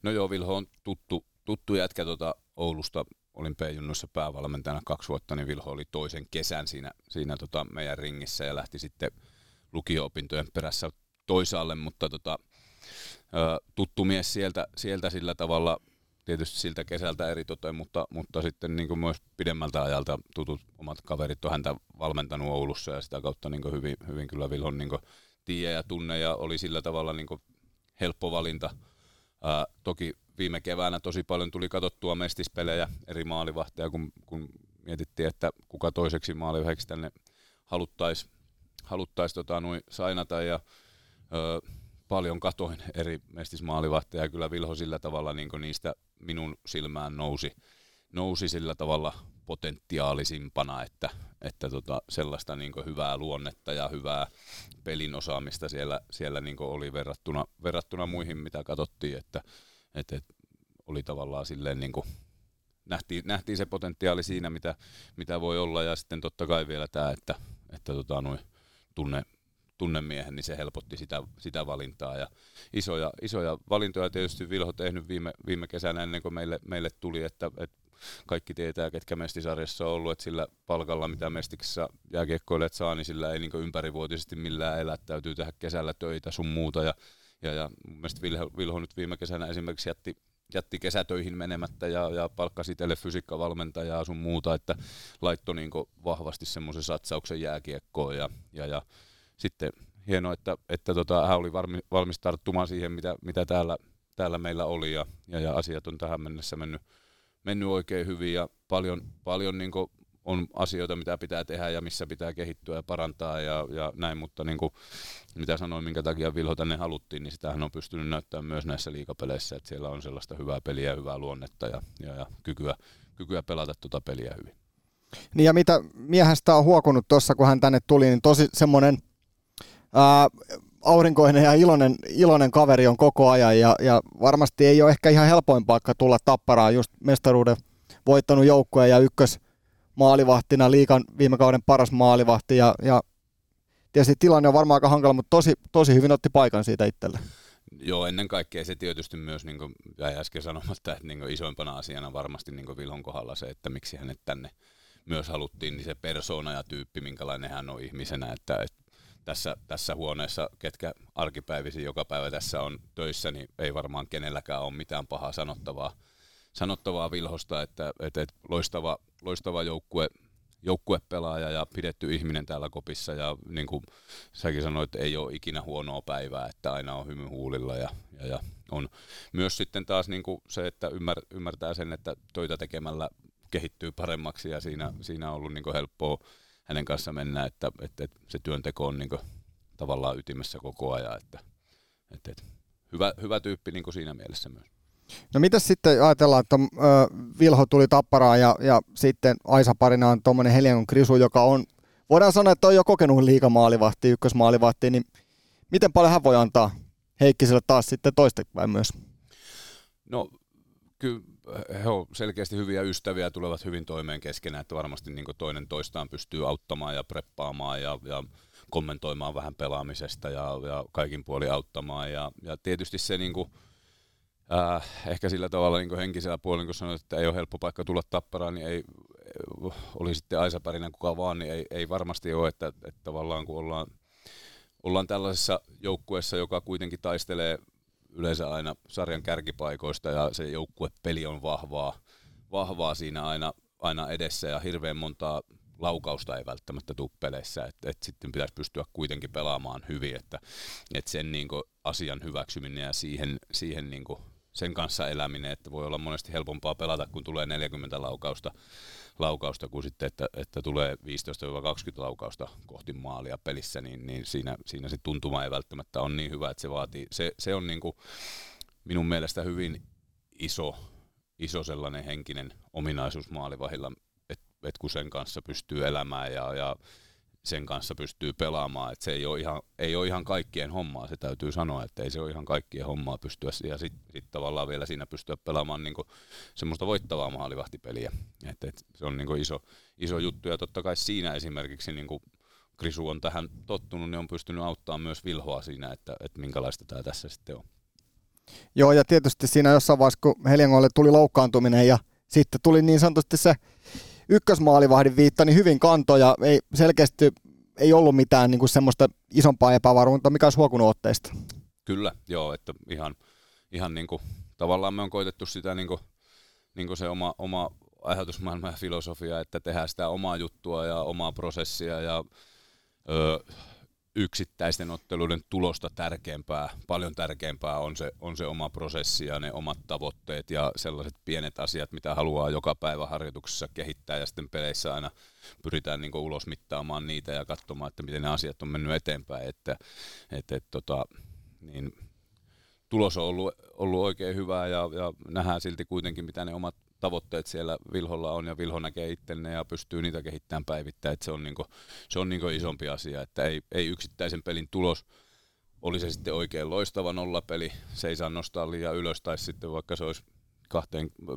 Speaker 6: No joo, Vilho on tuttu, tuttu jätkä tuota Oulusta. Olin P-junnoissa päävalmentajana kaksi vuotta, niin Vilho oli toisen kesän siinä, siinä tota meidän ringissä ja lähti sitten lukio-opintojen perässä toisaalle, mutta tota, tuttu mies sieltä, sieltä sillä tavalla, tietysti siltä kesältä eri toteen, mutta, mutta sitten niin kuin myös pidemmältä ajalta tutut omat kaverit on häntä valmentanut Oulussa ja sitä kautta niin hyvin, hyvin kyllä Vilhon niin tiedä ja tunne ja oli sillä tavalla niin helppo valinta. Ää, toki viime keväänä tosi paljon tuli katsottua mestispelejä eri maalivahteja, kun, kun mietittiin, että kuka toiseksi maalivahdeksi tänne haluttaisiin haluttaisiin tota, sainata ja ö, paljon katoin eri mestismaalivahteja. Kyllä Vilho sillä tavalla niin niistä minun silmään nousi, nousi sillä tavalla potentiaalisimpana, että, että tota, sellaista niin hyvää luonnetta ja hyvää pelin osaamista siellä, siellä niin oli verrattuna, verrattuna muihin, mitä katsottiin, että, että, että oli tavallaan silleen niin kuin, nähtiin, nähtiin se potentiaali siinä, mitä, mitä voi olla, ja sitten totta kai vielä tämä, että, että tota, tunne, tunnemiehen, niin se helpotti sitä, sitä valintaa. Ja isoja, isoja valintoja tietysti Vilho tehnyt viime, viime kesänä ennen kuin meille, meille tuli, että, että kaikki tietää, ketkä Mestisarjassa on ollut, että sillä palkalla, mitä Mestiksessä jääkiekkoilijat saa, niin sillä ei niin ympärivuotisesti millään elä, täytyy tehdä kesällä töitä sun muuta. Ja, ja, ja mun mielestä Vilho, Vilho nyt viime kesänä esimerkiksi jätti, jätti kesätöihin menemättä ja, ja palkkasi itselle fysiikkavalmentajaa sun muuta, että laittoi niin vahvasti semmoisen satsauksen jääkiekkoon ja, ja, ja sitten hienoa, että, että tota, hän oli varmi, valmis tarttumaan siihen, mitä, mitä täällä, täällä meillä oli ja, ja, ja asiat on tähän mennessä mennyt, mennyt oikein hyvin ja paljon, paljon niin on asioita, mitä pitää tehdä ja missä pitää kehittyä ja parantaa ja, ja näin, mutta niin kuin, mitä sanoin, minkä takia Vilho tänne haluttiin, niin sitähän on pystynyt näyttämään myös näissä liikapeleissä, että siellä on sellaista hyvää peliä hyvää luonnetta ja, ja, ja kykyä, kykyä pelata tuota peliä hyvin.
Speaker 3: Niin ja mitä miehestä on huokunut tuossa, kun hän tänne tuli, niin tosi semmoinen aurinkoinen ja iloinen, iloinen kaveri on koko ajan ja, ja varmasti ei ole ehkä ihan helpoin paikka tulla tapparaan just mestaruuden voittanut joukkoja ja ykkös maalivahtina, liikan viime kauden paras maalivahti ja, ja tietysti tilanne on varmaan aika hankala, mutta tosi, tosi hyvin otti paikan siitä itselle.
Speaker 6: Joo, ennen kaikkea se tietysti myös, niin kuin jäi äsken sanomatta, että niin isoimpana asiana varmasti niin Vilhon kohdalla se, että miksi hänet tänne myös haluttiin, niin se persona ja tyyppi, minkälainen hän on ihmisenä, että, että tässä, tässä huoneessa, ketkä arkipäivisin joka päivä tässä on töissä, niin ei varmaan kenelläkään ole mitään pahaa sanottavaa, sanottavaa Vilhosta, että, että, että loistava, loistava joukkue, joukkuepelaaja ja pidetty ihminen täällä kopissa ja niin kuin säkin sanoit, ei ole ikinä huonoa päivää, että aina on hymy huulilla ja, ja, ja on myös sitten taas niin kuin se, että ymmär, ymmärtää sen, että töitä tekemällä kehittyy paremmaksi ja siinä, siinä on ollut niin kuin helppoa hänen kanssa mennä, että, että, että se työnteko on niin kuin tavallaan ytimessä koko ajan, että, että, että hyvä, hyvä tyyppi niin kuin siinä mielessä myös.
Speaker 3: No mitä sitten ajatellaan, että Vilho tuli tapparaan ja, ja sitten Aisa parina on tuommoinen Heliangon Krisu, joka on, voidaan sanoa, että on jo kokenut liikamaalivahti, ykkösmaalivahti, niin miten paljon hän voi antaa Heikkiselle taas sitten toistepäin myös?
Speaker 6: No kyllä he on selkeästi hyviä ystäviä, tulevat hyvin toimeen keskenään, että varmasti niin toinen toistaan pystyy auttamaan ja preppaamaan ja, ja kommentoimaan vähän pelaamisesta ja, ja kaikin puoli auttamaan. Ja, ja tietysti se niin kuin, äh, ehkä sillä tavalla niin henkisellä puolella, kun sanoit, että ei ole helppo paikka tulla tapparaan, niin ei, oli sitten Aisa Pärinen kuka vaan, niin ei, ei varmasti ole, että, että tavallaan kun ollaan, ollaan tällaisessa joukkueessa, joka kuitenkin taistelee yleensä aina sarjan kärkipaikoista ja se joukkuepeli on vahvaa, vahvaa siinä aina, aina edessä ja hirveän montaa laukausta ei välttämättä tule peleissä, että et sitten pitäisi pystyä kuitenkin pelaamaan hyvin, että et sen niinku asian hyväksyminen ja siihen, siihen niinku sen kanssa eläminen, että voi olla monesti helpompaa pelata, kun tulee 40 laukausta, laukausta kuin sitten, että, että tulee 15-20 laukausta kohti maalia pelissä, niin, niin siinä, siinä se tuntuma ei välttämättä ole niin hyvä, että se vaatii, se, se on niin kuin minun mielestä hyvin iso, iso sellainen henkinen ominaisuus maalivahilla, että, että kun sen kanssa pystyy elämään ja, ja sen kanssa pystyy pelaamaan. että se ei ole, ihan, ei ole ihan kaikkien hommaa, se täytyy sanoa, että ei se ole ihan kaikkien hommaa pystyä, ja sitten sit tavallaan vielä siinä pystyä pelaamaan niinku semmoista voittavaa maalivahtipeliä. Et, et se on niinku iso, iso juttu, ja totta kai siinä esimerkiksi niinku Krisu on tähän tottunut, niin on pystynyt auttamaan myös Vilhoa siinä, että, että minkälaista tämä tässä sitten on.
Speaker 3: Joo, ja tietysti siinä jossain vaiheessa, kun Heliangolle tuli loukkaantuminen ja sitten tuli niin sanotusti se ykkösmaalivahdin viitta, niin hyvin kantoja. Ei selkeästi ei ollut mitään niin kuin semmoista isompaa epävarmuutta, mikä olisi huokunut otteista.
Speaker 6: Kyllä, joo, että ihan, ihan niin kuin, tavallaan me on koitettu sitä niin kuin, niin kuin se oma, oma ajatusmaailma ja filosofia, että tehdään sitä omaa juttua ja omaa prosessia ja öö, yksittäisten otteluiden tulosta tärkeämpää, paljon tärkeämpää on se, on se oma prosessi ja ne omat tavoitteet ja sellaiset pienet asiat, mitä haluaa joka päivä harjoituksessa kehittää ja sitten peleissä aina pyritään niin ulos mittaamaan niitä ja katsomaan, että miten ne asiat on mennyt eteenpäin, että, että, että tota, niin tulos on ollut, ollut oikein hyvää ja, ja nähdään silti kuitenkin, mitä ne omat tavoitteet siellä Vilholla on ja Vilho näkee ittenne ja pystyy niitä kehittämään päivittäin, että se on, niinku, se on niinku isompi asia, että ei, ei yksittäisen pelin tulos, oli se sitten oikein loistava nollapeli, se ei saa nostaa liian ylös tai sitten vaikka se olisi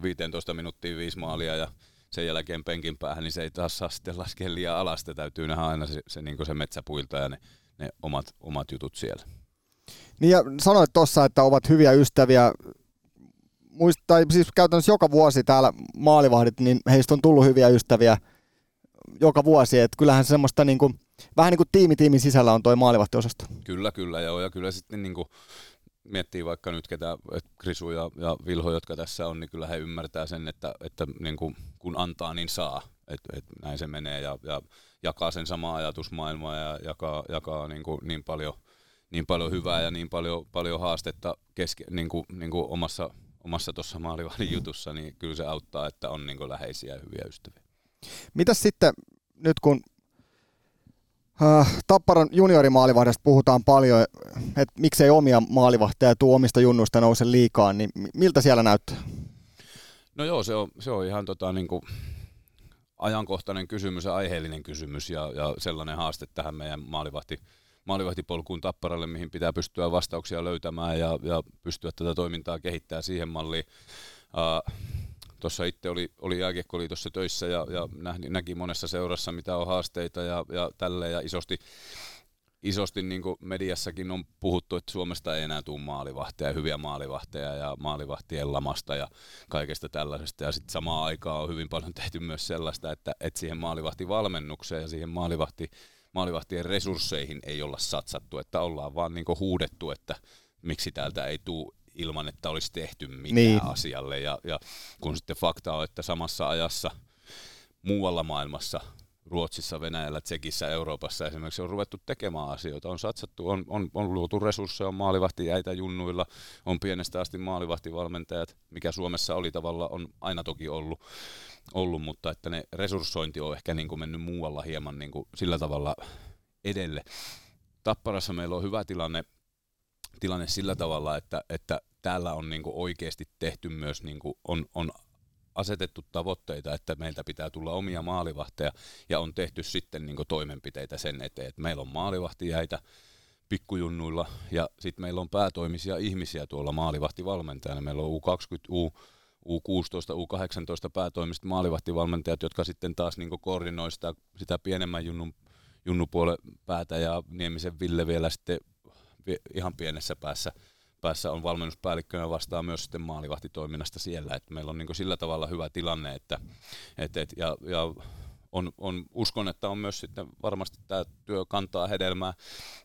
Speaker 6: 15 minuuttia viisi maalia ja sen jälkeen penkin päähän, niin se ei taas saa sitten laskea liian alas, täytyy nähdä aina se, se, niin se metsäpuilta ja ne, ne omat, omat jutut siellä.
Speaker 3: Niin ja sanoit tuossa, että ovat hyviä ystäviä muist, tai siis käytännössä joka vuosi täällä maalivahdit, niin heistä on tullut hyviä ystäviä joka vuosi, että kyllähän semmoista niin kuin, vähän niin kuin tiimi tiimin sisällä on toi maalivahtiosasto.
Speaker 6: Kyllä, kyllä, joo, ja kyllä sitten niin kuin miettii vaikka nyt ketä, Krisu ja, ja Vilho, jotka tässä on, niin kyllä he ymmärtää sen, että, että niin kuin, kun antaa, niin saa. että et näin se menee ja, ja jakaa sen samaa ajatusmaailmaa ja jakaa, jakaa niin, kuin, niin, paljon, niin paljon hyvää ja niin paljon, paljon haastetta keske, niin kuin, niin kuin omassa omassa tuossa maalivahdin jutussa, niin kyllä se auttaa, että on niin läheisiä ja hyviä ystäviä.
Speaker 3: Mitäs sitten nyt kun äh, Tapparan juniorimaalivahdesta puhutaan paljon, että miksei omia maalivahteja tuu omista junnuista nouse liikaa, niin miltä siellä näyttää?
Speaker 6: No joo, se on, se on ihan tota, niin kuin ajankohtainen kysymys ja aiheellinen kysymys ja, ja sellainen haaste tähän meidän maalivahti maalivahtipolkuun tapparalle, mihin pitää pystyä vastauksia löytämään ja, ja pystyä tätä toimintaa kehittämään siihen malliin. Uh, Tuossa itse oli, oli jääkiekkoliitossa töissä ja, ja näki, näki monessa seurassa, mitä on haasteita ja, ja tälleen ja isosti, isosti niin kuin mediassakin on puhuttu, että Suomesta ei enää tule maalivahteja, hyviä maalivahteja ja maalivahtien lamasta ja kaikesta tällaisesta. Ja sitten samaan aikaan on hyvin paljon tehty myös sellaista, että, että siihen maalivahtivalmennukseen ja siihen maalivahti maalivahtien resursseihin ei olla satsattu, että ollaan vaan niin huudettu, että miksi täältä ei tule ilman, että olisi tehty mitään niin. asialle. Ja, ja kun sitten fakta on, että samassa ajassa muualla maailmassa Ruotsissa, Venäjällä, Tsekissä, Euroopassa esimerkiksi on ruvettu tekemään asioita, on satsattu, on, on, on luotu resursseja, on maalivahtijäitä junnuilla, on pienestä asti maalivahtivalmentajat, mikä Suomessa oli tavalla, on aina toki ollut, ollut mutta että ne resurssointi on ehkä niin kuin mennyt muualla hieman niin kuin sillä tavalla edelle. Tapparassa meillä on hyvä tilanne, tilanne sillä tavalla, että, että täällä on niin kuin oikeasti tehty myös, niin kuin on, on asetettu tavoitteita, että meiltä pitää tulla omia maalivahteja ja on tehty sitten niin toimenpiteitä sen eteen, että meillä on maalivahtijäitä pikkujunnuilla ja sitten meillä on päätoimisia ihmisiä tuolla maalivahtivalmentajana. Meillä on U20, U, U16, U18 päätoimiset maalivahtivalmentajat, jotka sitten taas niin koordinoi sitä, sitä pienemmän junnun, junnupuolen päätä ja Niemisen Ville vielä sitten ihan pienessä päässä päässä on valmennuspäällikkönä vastaa myös sitten maalivahtitoiminnasta siellä, että meillä on niin sillä tavalla hyvä tilanne, että, et, et, ja, ja on, on, uskon, että on myös sitten varmasti tämä työ kantaa hedelmää.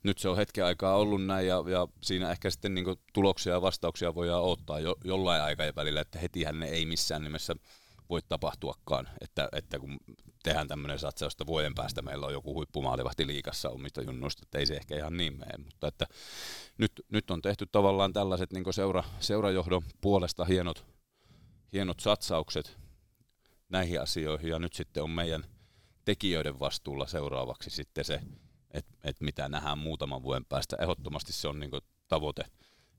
Speaker 6: Nyt se on hetken aikaa ollut näin ja, ja siinä ehkä sitten niin tuloksia ja vastauksia voidaan ottaa jo, jollain aikavälillä, että hetihän ne ei missään nimessä voi tapahtuakaan, että, että kun tehdään tämmöinen satsaus, että vuoden päästä meillä on joku huippumaalivahti liikassa omista junnuista, että ei se ehkä ihan niin mene, mutta että nyt, nyt on tehty tavallaan tällaiset niin seura, seurajohdon puolesta hienot, hienot satsaukset näihin asioihin ja nyt sitten on meidän tekijöiden vastuulla seuraavaksi sitten se, että et mitä nähdään muutaman vuoden päästä. Ehdottomasti se on niin tavoite,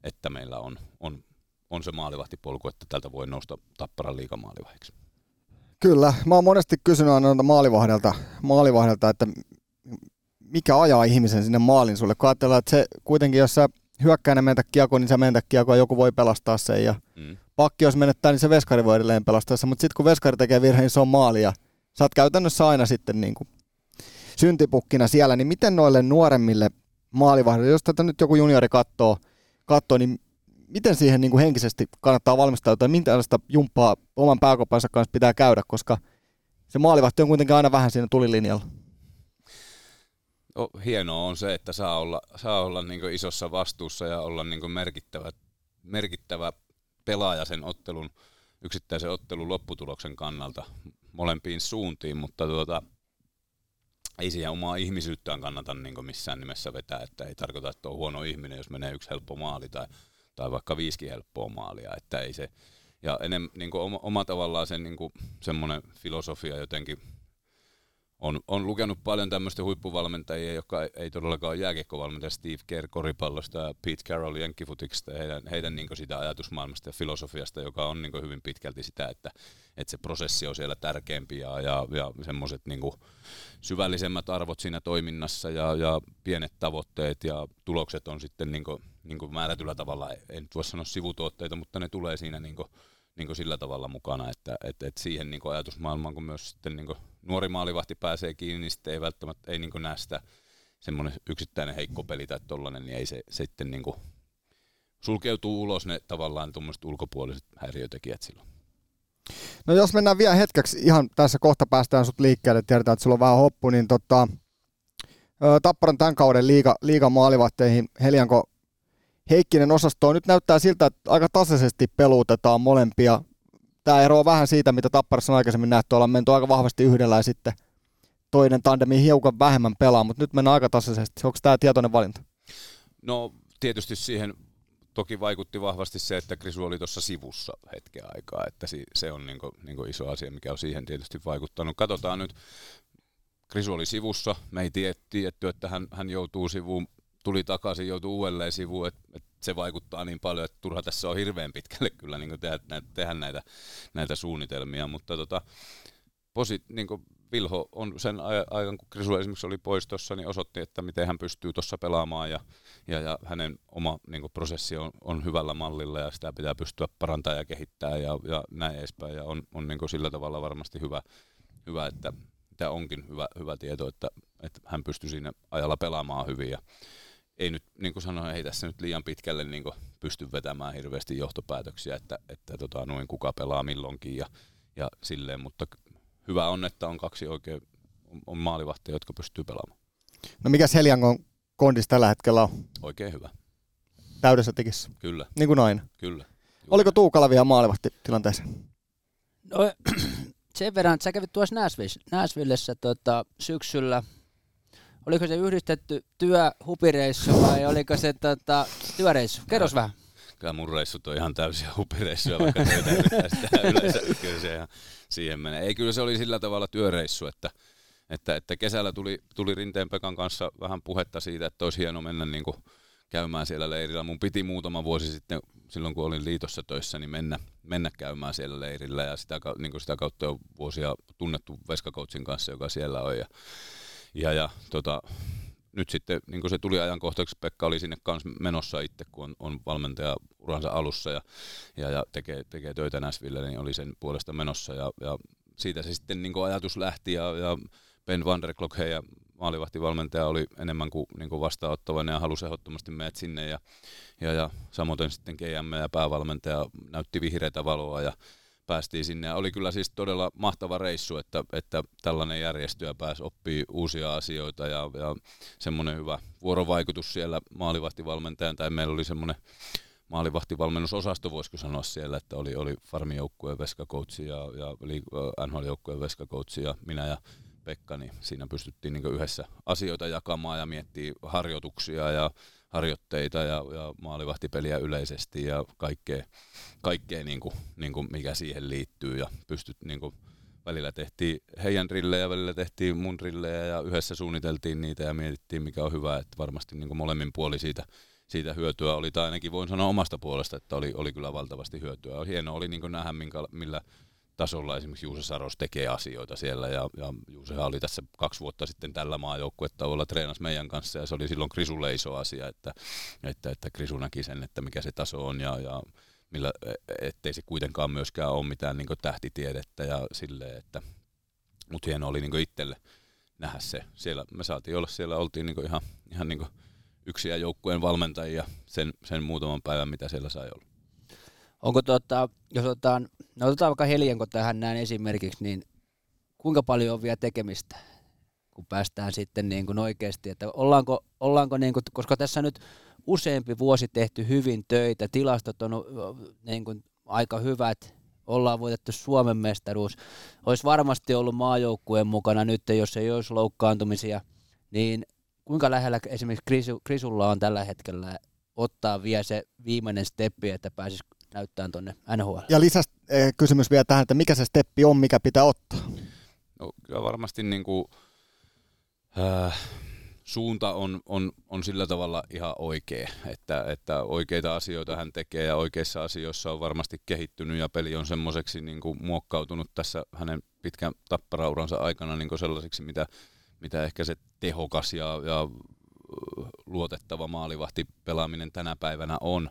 Speaker 6: että meillä on, on, on se maalivahtipolku, että tältä voi nousta Tapparan liikamaalivahiksi.
Speaker 3: Kyllä, mä oon monesti kysynyt aina maalivahdelta, maalivahdelta, että mikä ajaa ihmisen sinne maalin sulle, kun ajatellaan, että se kuitenkin, jos sä hyökkäinen menetä kiekko, niin sä menetä kiekko joku voi pelastaa sen ja mm. pakki jos menettää, niin se veskari voi edelleen pelastaa sen, mutta sitten kun veskari tekee virheen, niin se on maali ja sä oot käytännössä aina sitten niin kuin syntipukkina siellä, niin miten noille nuoremmille maalivahdille, jos tätä nyt joku juniori katsoo, katsoo niin miten siihen niin kuin henkisesti kannattaa valmistautua ja minkälaista jumppaa oman pääkopansa kanssa pitää käydä, koska se maalivahti on kuitenkin aina vähän siinä tulilinjalla.
Speaker 6: No, hienoa on se, että saa olla, saa olla niin isossa vastuussa ja olla niin merkittävä, merkittävä pelaaja sen ottelun, yksittäisen ottelun lopputuloksen kannalta molempiin suuntiin, mutta tuota, ei siihen omaa ihmisyyttään kannata niin missään nimessä vetää, että ei tarkoita, että on huono ihminen, jos menee yksi helppo maali tai, tai vaikka viisikin helppoa maalia, että ei se, ja enem, niin oma, oma tavallaan sen niin semmoinen filosofia jotenkin on, on lukenut paljon tämmöistä huippuvalmentajia, jotka ei, ei todellakaan ole jääkiekkovalmentaja, Steve Kerr koripallosta ja Pete Carroll jenkkifutiksesta, heidän, heidän niin sitä ajatusmaailmasta ja filosofiasta, joka on niin hyvin pitkälti sitä, että, että se prosessi on siellä tärkeämpi ja, ja, ja semmoiset niin syvällisemmät arvot siinä toiminnassa ja, ja pienet tavoitteet ja tulokset on sitten niin kuin, niin kuin määrätyllä tavalla, en nyt voi sanoa sivutuotteita, mutta ne tulee siinä niin kuin, niin kuin sillä tavalla mukana, että, että, että siihen niin kuin ajatusmaailmaan, kun myös sitten niin kuin nuori maalivahti pääsee kiinni, niin sitten ei välttämättä ei niin näe sitä semmoinen yksittäinen heikko peli tai tollainen, niin ei se, sitten niin sulkeutuu ulos ne tavallaan tuommoiset ulkopuoliset häiriötekijät silloin.
Speaker 3: No jos mennään vielä hetkeksi, ihan tässä kohta päästään sut liikkeelle, tiedetään, että sulla on vähän hoppu, niin tota, Tapparan tämän kauden liiga, liiga maalivahteihin Helianko Heikkinen osastoon. Nyt näyttää siltä, että aika tasaisesti peluutetaan molempia. Tämä eroaa vähän siitä, mitä Tapparassa on aikaisemmin nähty. Ollaan menty aika vahvasti yhdellä ja sitten toinen tandemi hiukan vähemmän pelaa, mutta nyt mennään aika tasaisesti. Onko tämä tietoinen valinta?
Speaker 6: No tietysti siihen toki vaikutti vahvasti se, että Krisu oli tuossa sivussa hetken aikaa, että se on niinku, niinku iso asia, mikä on siihen tietysti vaikuttanut. Katsotaan nyt, Krisu oli sivussa, me ei tiedetty, että hän, hän joutuu sivuun tuli takaisin, joutui uudelleen sivuun, että et se vaikuttaa niin paljon, että turha tässä on hirveän pitkälle kyllä niin tehdä, näitä, tehdä näitä, näitä suunnitelmia, mutta tota, posit, niin Vilho on sen aikaan, kun Krisu esimerkiksi oli poistossa, niin osoitti, että miten hän pystyy tuossa pelaamaan ja, ja, ja hänen oma niin prosessi on, on, hyvällä mallilla ja sitä pitää pystyä parantamaan ja kehittää ja, ja näin edespäin. Ja on, on niin sillä tavalla varmasti hyvä, hyvä että tämä onkin hyvä, hyvä tieto, että, että hän pystyy siinä ajalla pelaamaan hyvin ja ei nyt, niin kuin sanoin, ei tässä nyt liian pitkälle niin kuin pysty vetämään hirveästi johtopäätöksiä, että, että tota, noin kuka pelaa milloinkin ja, ja silleen, mutta hyvä on, että on kaksi oikein on maalivahtia, jotka pystyy pelaamaan.
Speaker 3: No mikä Heliangon kondis tällä hetkellä on?
Speaker 6: Oikein hyvä.
Speaker 3: Täydessä tekissä?
Speaker 6: Kyllä.
Speaker 3: Niin kuin aina?
Speaker 6: Kyllä.
Speaker 3: Juuri. Oliko Tuukala vielä maalivahti tilanteessa?
Speaker 5: No, sen verran, että sä kävit tuossa Nashvillessä tota, syksyllä – Oliko se yhdistetty työhupireissu vai oliko se tota, työreissu? Kerros vähän.
Speaker 6: Kyllä mun reissut on ihan täysiä hupireissuja, vaikka sitä yleensä kyllä se ihan siihen menee. Ei, kyllä se oli sillä tavalla työreissu, että, että, että kesällä tuli, tuli Rinteen Pekan kanssa vähän puhetta siitä, että olisi hieno mennä niin kuin käymään siellä leirillä. Mun piti muutama vuosi sitten, silloin kun olin liitossa töissä, niin mennä, mennä käymään siellä leirillä ja sitä, niin kuin sitä kautta on vuosia tunnettu Veskakoutsin kanssa, joka siellä on. Ja ja, ja tota, nyt sitten niin kun se tuli ajankohtaiseksi, Pekka oli sinne kanssa menossa itse, kun on, on valmentaja uransa alussa ja, ja, ja tekee, tekee töitä Näsville, niin oli sen puolesta menossa ja, ja siitä se sitten niin ajatus lähti ja, ja Ben van der Klok, ja maalivahtivalmentaja oli enemmän kuin, niin kuin vastaanottavainen ja halusi ehdottomasti meidät sinne ja, ja, ja samoin sitten GM ja päävalmentaja näytti vihreitä valoa ja päästiin sinne. Oli kyllä siis todella mahtava reissu, että, että tällainen järjestöä pääsi oppii uusia asioita ja, ja semmoinen hyvä vuorovaikutus siellä maalivahtivalmentajan, tai meillä oli semmoinen maalivahtivalmennusosasto, voisiko sanoa siellä, että oli, oli farmijoukkueen veskakoutsi ja, ja NHL-joukkueen veskakoutsi ja minä ja Pekka, niin siinä pystyttiin niin yhdessä asioita jakamaan ja miettiä harjoituksia ja harjoitteita ja, ja maalivahtipeliä yleisesti ja kaikkea, kaikkea niin kuin, niin kuin mikä siihen liittyy. Ja pystyt niin kuin, välillä tehtiin heidän rillejä, välillä tehtiin mun rillejä ja yhdessä suunniteltiin niitä ja mietittiin mikä on hyvä, että varmasti niin kuin molemmin puoli siitä, siitä hyötyä oli, tai ainakin voin sanoa omasta puolesta, että oli, oli kyllä valtavasti hyötyä. Hienoa oli niin nähdä, minkä, millä tasolla esimerkiksi Juuse Saros tekee asioita siellä ja, ja Juusehan oli tässä kaksi vuotta sitten tällä maajoukkuetauolla treenasi meidän kanssa ja se oli silloin Krisulle iso asia, että, että, että Krisu näki sen, että mikä se taso on ja, ja millä, ettei se kuitenkaan myöskään ole mitään niin tähtitiedettä ja silleen, että mutta hieno oli niin itselle nähdä se. Siellä, me saatiin olla siellä, oltiin niin ihan, ihan niin yksiä joukkueen valmentajia sen, sen muutaman päivän, mitä siellä sai olla.
Speaker 5: Onko tota, jos otetaan, no otetaan vaikka Helianko tähän näin esimerkiksi, niin kuinka paljon on vielä tekemistä, kun päästään sitten niin kuin oikeasti, että ollaanko, ollaanko niin kuin, koska tässä nyt useampi vuosi tehty hyvin töitä, tilastot on niin kuin aika hyvät, ollaan voitettu Suomen mestaruus. Olisi varmasti ollut maajoukkueen mukana nyt, jos ei olisi loukkaantumisia, niin kuinka lähellä esimerkiksi Krisu, Krisulla on tällä hetkellä ottaa vielä se viimeinen steppi, että pääsisi näyttämään tuonne NHL?
Speaker 3: Ja lisäksi eh, kysymys vielä tähän, että mikä se steppi on, mikä pitää ottaa?
Speaker 6: No, kyllä varmasti niin kuin, äh, suunta on, on, on sillä tavalla ihan oikea, että, että oikeita asioita hän tekee ja oikeissa asioissa on varmasti kehittynyt ja peli on semmoiseksi niin kuin muokkautunut tässä hänen pitkän tapparauransa aikana niin kuin sellaiseksi, mitä, mitä ehkä se tehokas ja, ja luotettava maalivahti pelaaminen tänä päivänä on.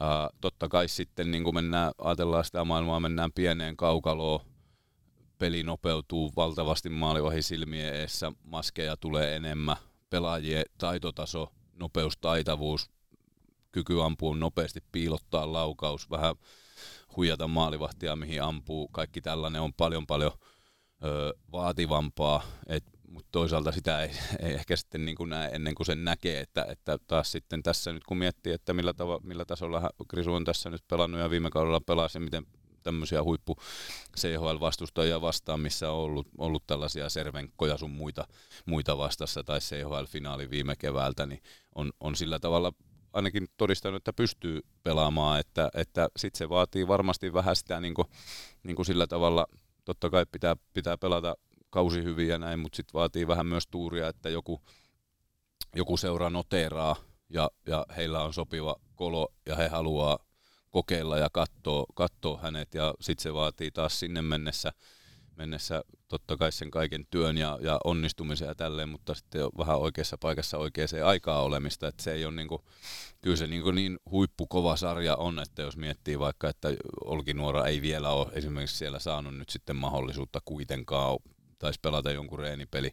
Speaker 6: Uh, totta kai sitten niin kun mennään, ajatellaan sitä maailmaa, mennään pieneen kaukaloon, peli nopeutuu valtavasti maalivahin silmien eessä, maskeja tulee enemmän, pelaajien taitotaso, nopeus, taitavuus, kyky ampua nopeasti, piilottaa laukaus, vähän huijata maalivahtia, mihin ampuu, kaikki tällainen on paljon paljon ö, vaativampaa, et, mutta toisaalta sitä ei, ei ehkä sitten niin kuin näe ennen kuin sen näkee, että, että taas sitten tässä nyt kun miettii, että millä, tava, millä tasolla Krisu on tässä nyt pelannut ja viime kaudella pelasi miten tämmöisiä huippu CHL-vastustajia vastaan, missä on ollut, ollut tällaisia servenkkoja sun muita, muita vastassa tai CHL-finaali viime keväältä, niin on, on sillä tavalla ainakin todistanut, että pystyy pelaamaan, että, että sitten se vaatii varmasti vähän sitä niin kuin, niin kuin sillä tavalla, totta kai pitää, pitää pelata kausi hyvin ja näin, mutta sitten vaatii vähän myös tuuria, että joku, joku seura noteeraa ja, ja heillä on sopiva kolo ja he haluaa kokeilla ja katsoa, katsoa hänet ja sitten se vaatii taas sinne mennessä, mennessä totta kai sen kaiken työn ja, ja onnistumisen ja tälleen, mutta sitten vähän oikeassa paikassa oikeaan aikaa olemista, että se ei ole niinku, kyllä se niinku niin huippukova sarja on, että jos miettii vaikka, että Olkinuora ei vielä ole esimerkiksi siellä saanut nyt sitten mahdollisuutta kuitenkaan taisi pelata jonkun reenipeli,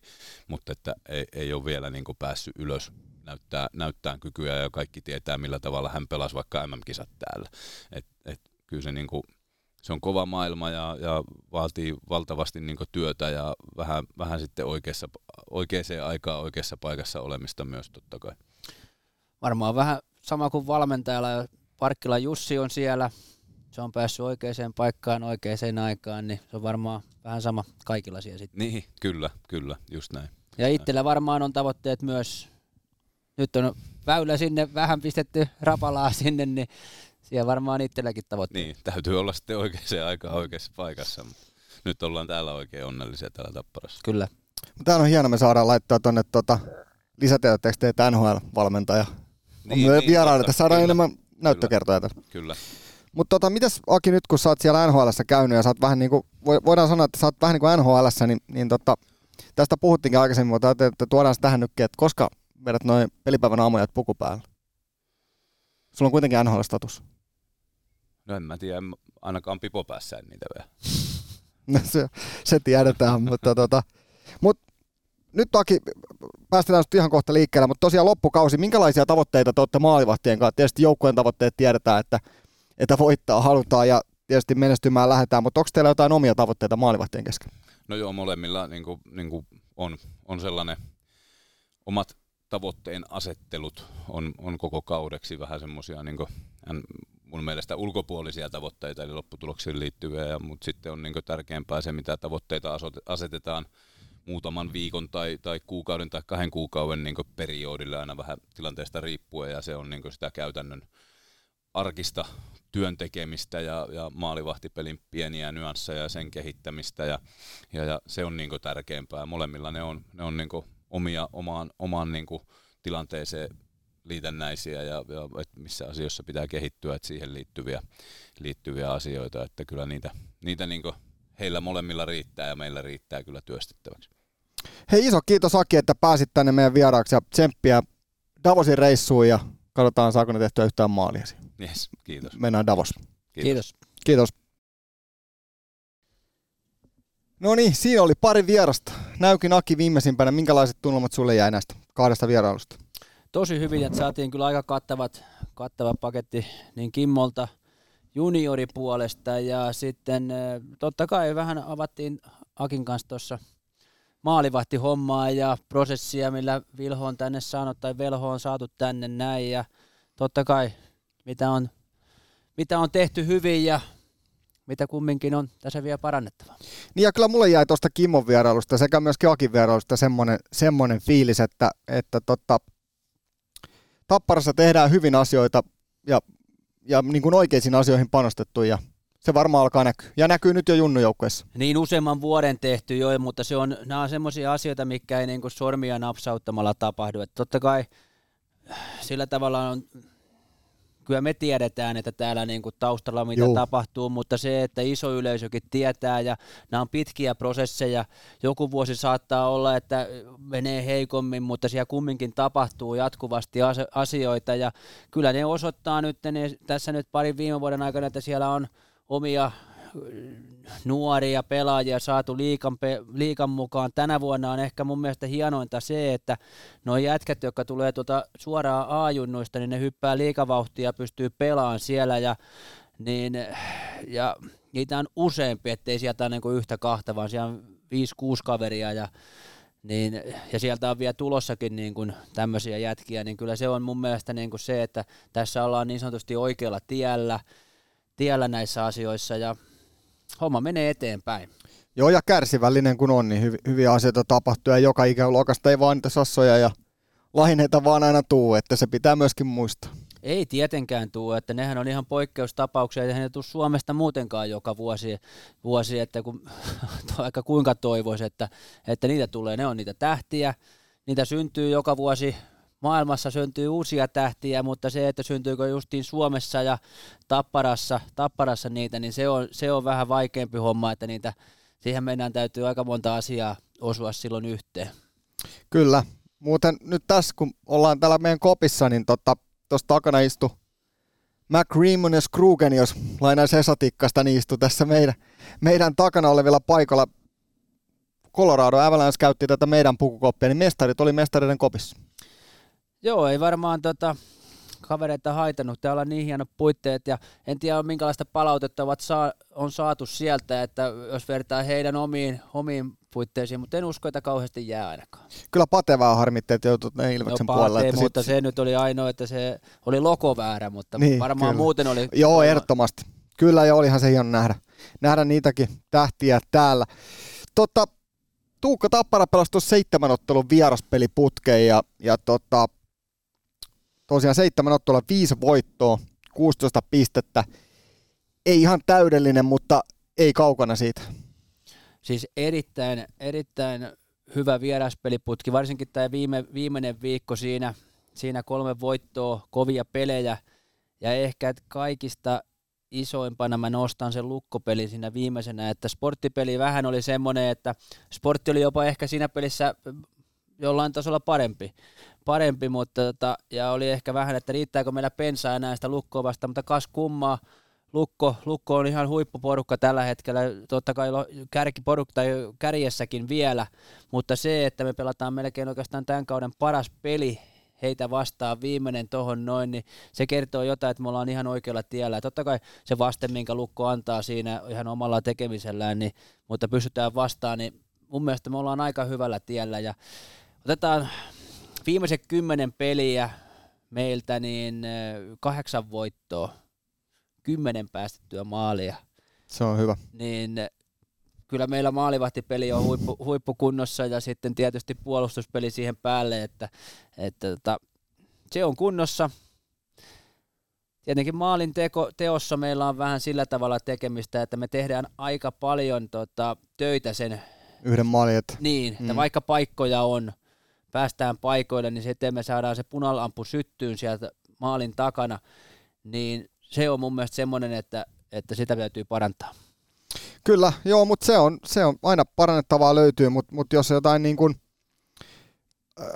Speaker 6: mutta että ei, ei ole vielä niin päässyt ylös näyttää, näyttää kykyä ja kaikki tietää, millä tavalla hän pelasi vaikka MM-kisat täällä. Et, et, kyllä se, niin kuin, se on kova maailma ja, ja vaatii valtavasti niin työtä ja vähän, vähän sitten oikeassa, oikeaan aikaan oikeassa paikassa olemista myös totta kai.
Speaker 5: Varmaan vähän sama kuin valmentajalla. Parkkila Jussi on siellä, se on päässyt oikeaan paikkaan oikeaan aikaan, niin se on varmaan vähän sama kaikilla siellä sitten.
Speaker 6: Niin, kyllä, kyllä, just näin.
Speaker 5: Ja itsellä varmaan on tavoitteet myös nyt on väylä sinne, vähän pistetty rapalaa sinne, niin siellä varmaan itselläkin tavoitteet.
Speaker 6: Niin, täytyy olla sitten oikeaan aikaan oikeassa paikassa. Nyt ollaan täällä oikein onnellisia täällä Tapparassa.
Speaker 5: Kyllä.
Speaker 3: Tämä on hieno, me saadaan laittaa tuonne tuota, lisätietotekstejä, NHL-valmentaja. Niin, on niin, vieraille, että saadaan kyllä, enemmän näyttökertoja tässä.
Speaker 6: Kyllä.
Speaker 3: Mutta tota, mitäs Aki nyt, kun sä oot siellä nhl käynyt ja sä oot vähän niin kuin, voidaan sanoa, että sä oot vähän niin kuin nhl niin, niin tota, tästä puhuttiinkin aikaisemmin, mutta että tuodaan se tähän nytkin, että koska vedät noin pelipäivän aamujat puku päällä? Sulla on kuitenkin NHL-status.
Speaker 6: No en mä tiedä, ainakaan pipo päässä niitä vielä.
Speaker 3: no se, se tiedetään, mutta tota, mut, nyt toki päästetään ihan kohta liikkeelle, mutta tosiaan loppukausi, minkälaisia tavoitteita te olette maalivahtien kanssa? Tietysti joukkueen tavoitteet tiedetään, että, että voittaa halutaan ja tietysti menestymään lähdetään, mutta onko teillä jotain omia tavoitteita maalivahtien kesken?
Speaker 6: No joo, molemmilla niin kuin, niin kuin on, on sellainen omat tavoitteen asettelut on, on koko kaudeksi vähän semmoisia niin mun mielestä ulkopuolisia tavoitteita, eli lopputuloksiin liittyviä, mutta sitten on niin tärkeämpää se, mitä tavoitteita asetetaan muutaman viikon tai, tai kuukauden tai kahden kuukauden niin periodille aina vähän tilanteesta riippuen, ja se on niin sitä käytännön arkista työn tekemistä ja, ja maalivahtipelin pieniä nyansseja ja sen kehittämistä, ja, ja, ja se on niin tärkeämpää. Molemmilla ne on, ne on niin omia, omaan, omaan niin kuin tilanteeseen liitännäisiä ja, ja et missä asioissa pitää kehittyä, että siihen liittyviä, liittyviä asioita, että kyllä niitä, niitä niin heillä molemmilla riittää ja meillä riittää kyllä työstettäväksi.
Speaker 3: Hei iso kiitos Aki, että pääsit tänne meidän vieraaksi ja tsemppiä Davosin reissuun ja katsotaan saako ne tehtyä yhtään maalia.
Speaker 6: Yes, kiitos.
Speaker 3: Mennään Davos.
Speaker 5: Kiitos. Kiitos.
Speaker 3: kiitos. No niin, siinä oli pari vierasta. Näykin Aki viimeisimpänä. Minkälaiset tunnelmat sulle jäi näistä kahdesta vierailusta?
Speaker 5: Tosi hyvin, että saatiin kyllä aika kattavat, kattava paketti niin Kimmolta junioripuolesta ja sitten totta kai vähän avattiin Akin kanssa tuossa maalivahti hommaa ja prosessia, millä Vilho on tänne saanut tai Velho on saatu tänne näin ja totta kai mitä on, mitä on tehty hyvin ja mitä kumminkin on tässä vielä parannettava.
Speaker 3: Niin ja kyllä mulle jäi tuosta Kimmon vierailusta sekä myös Akin vierailusta semmoinen, semmoinen fiilis, että, että tota, Tapparassa tehdään hyvin asioita ja, ja niin kuin oikeisiin asioihin panostettu ja se varmaan alkaa näkyä. Ja näkyy nyt jo junnujoukkueessa.
Speaker 5: Niin useamman vuoden tehty jo, mutta se on, nämä on semmoisia asioita, mikä ei niin kuin sormia napsauttamalla tapahdu. Että totta kai sillä tavalla on kyllä me tiedetään, että täällä niin kuin taustalla mitä Joo. tapahtuu, mutta se, että iso yleisökin tietää ja nämä on pitkiä prosesseja, joku vuosi saattaa olla, että menee heikommin, mutta siellä kumminkin tapahtuu jatkuvasti asioita ja kyllä ne osoittaa nyt ne, tässä nyt parin viime vuoden aikana, että siellä on omia nuoria pelaajia saatu liikan, liikan mukaan. Tänä vuonna on ehkä mun mielestä hienointa se, että nuo jätkät, jotka tulee tuota suoraan A-junnuista, niin ne hyppää liikavauhtia ja pystyy pelaamaan siellä ja, niin, ja niitä on useampi, ettei sieltä ole niin yhtä kahta, vaan siellä on 5-6 kaveria ja niin, ja sieltä on vielä tulossakin niin kuin tämmöisiä jätkiä, niin kyllä se on mun mielestä niin kuin se, että tässä ollaan niin sanotusti oikealla tiellä, tiellä näissä asioissa ja homma menee eteenpäin.
Speaker 3: Joo, ja kärsivällinen kun on, niin hyv- hyviä asioita tapahtuu, ja joka ikäluokasta ei vaan niitä sassoja ja laineita vaan aina tuu, että se pitää myöskin muistaa.
Speaker 5: Ei tietenkään tuu, että nehän on ihan poikkeustapauksia, ja ne tuu Suomesta muutenkaan joka vuosi, vuosi että kun, aika kuinka toivoisi, että, että niitä tulee, ne on niitä tähtiä, niitä syntyy joka vuosi maailmassa syntyy uusia tähtiä, mutta se, että syntyykö justiin Suomessa ja Tapparassa, Tapparassa niitä, niin se on, se on vähän vaikeampi homma, että niitä, siihen meidän täytyy aika monta asiaa osua silloin yhteen.
Speaker 3: Kyllä. Muuten nyt tässä, kun ollaan täällä meidän kopissa, niin tuossa tota, takana istu McReamon ja Skrugen, jos lainaisi Esatikkasta, niin istu tässä meidän, meidän takana olevilla paikalla. Colorado Avalanche käytti tätä meidän pukukoppia, niin mestarit oli mestareiden kopissa.
Speaker 5: Joo, ei varmaan tota, kavereita haitannut. Täällä on niin hienot puitteet ja en tiedä minkälaista palautetta ovat saa, on saatu sieltä, että jos vertaa heidän omiin, omiin puitteisiin, mutta en usko, että kauheasti jää ainakaan.
Speaker 3: Kyllä patevaa harmitti, että joutut Ilveksen no, puolella.
Speaker 5: Että mutta sit... se nyt oli ainoa, että se oli loko väärä, mutta niin, varmaan kyllä. muuten oli...
Speaker 3: Joo, ehdottomasti. Kyllä, ja olihan se hieno nähdä, nähdä niitäkin tähtiä täällä. Totta, Tuukka Tappara pelasi seitsemän ottelun vieraspeliputkeen ja, ja tota, tosiaan seitsemän ottelua, viisi voittoa, 16 pistettä. Ei ihan täydellinen, mutta ei kaukana siitä.
Speaker 5: Siis erittäin, erittäin hyvä vieraspeliputki, varsinkin tämä viime, viimeinen viikko siinä, siinä kolme voittoa, kovia pelejä, ja ehkä kaikista isoimpana mä nostan sen lukkopeli siinä viimeisenä, että sporttipeli vähän oli semmoinen, että sportti oli jopa ehkä siinä pelissä jollain tasolla parempi, parempi mutta tota, ja oli ehkä vähän, että riittääkö meillä pensaa enää sitä lukkoa vasta, mutta kas kummaa, Lukko, Lukko on ihan huippuporukka tällä hetkellä, totta kai kärkiporukka tai kärjessäkin vielä, mutta se, että me pelataan melkein oikeastaan tämän kauden paras peli heitä vastaan viimeinen tohon noin, niin se kertoo jotain, että me ollaan ihan oikealla tiellä. Ja totta kai se vaste, minkä Lukko antaa siinä ihan omalla tekemisellään, niin, mutta pystytään vastaan, niin mun mielestä me ollaan aika hyvällä tiellä ja Otetaan viimeiset kymmenen peliä meiltä, niin kahdeksan voittoa, kymmenen päästettyä maalia.
Speaker 3: Se on hyvä.
Speaker 5: Niin kyllä meillä maalivahtipeli on huippu, huippukunnossa ja sitten tietysti puolustuspeli siihen päälle, että, että että se on kunnossa. Tietenkin maalin teko, teossa meillä on vähän sillä tavalla tekemistä, että me tehdään aika paljon tota, töitä sen
Speaker 3: yhden maalin. Että...
Speaker 5: Niin, että mm. vaikka paikkoja on, päästään paikoille, niin sitten me saadaan se punalampu syttyyn sieltä maalin takana, niin se on mun mielestä semmoinen, että, että sitä täytyy parantaa.
Speaker 3: Kyllä, joo, mutta se on, se on aina parannettavaa löytyy, mutta mut jos jotain niin kuin,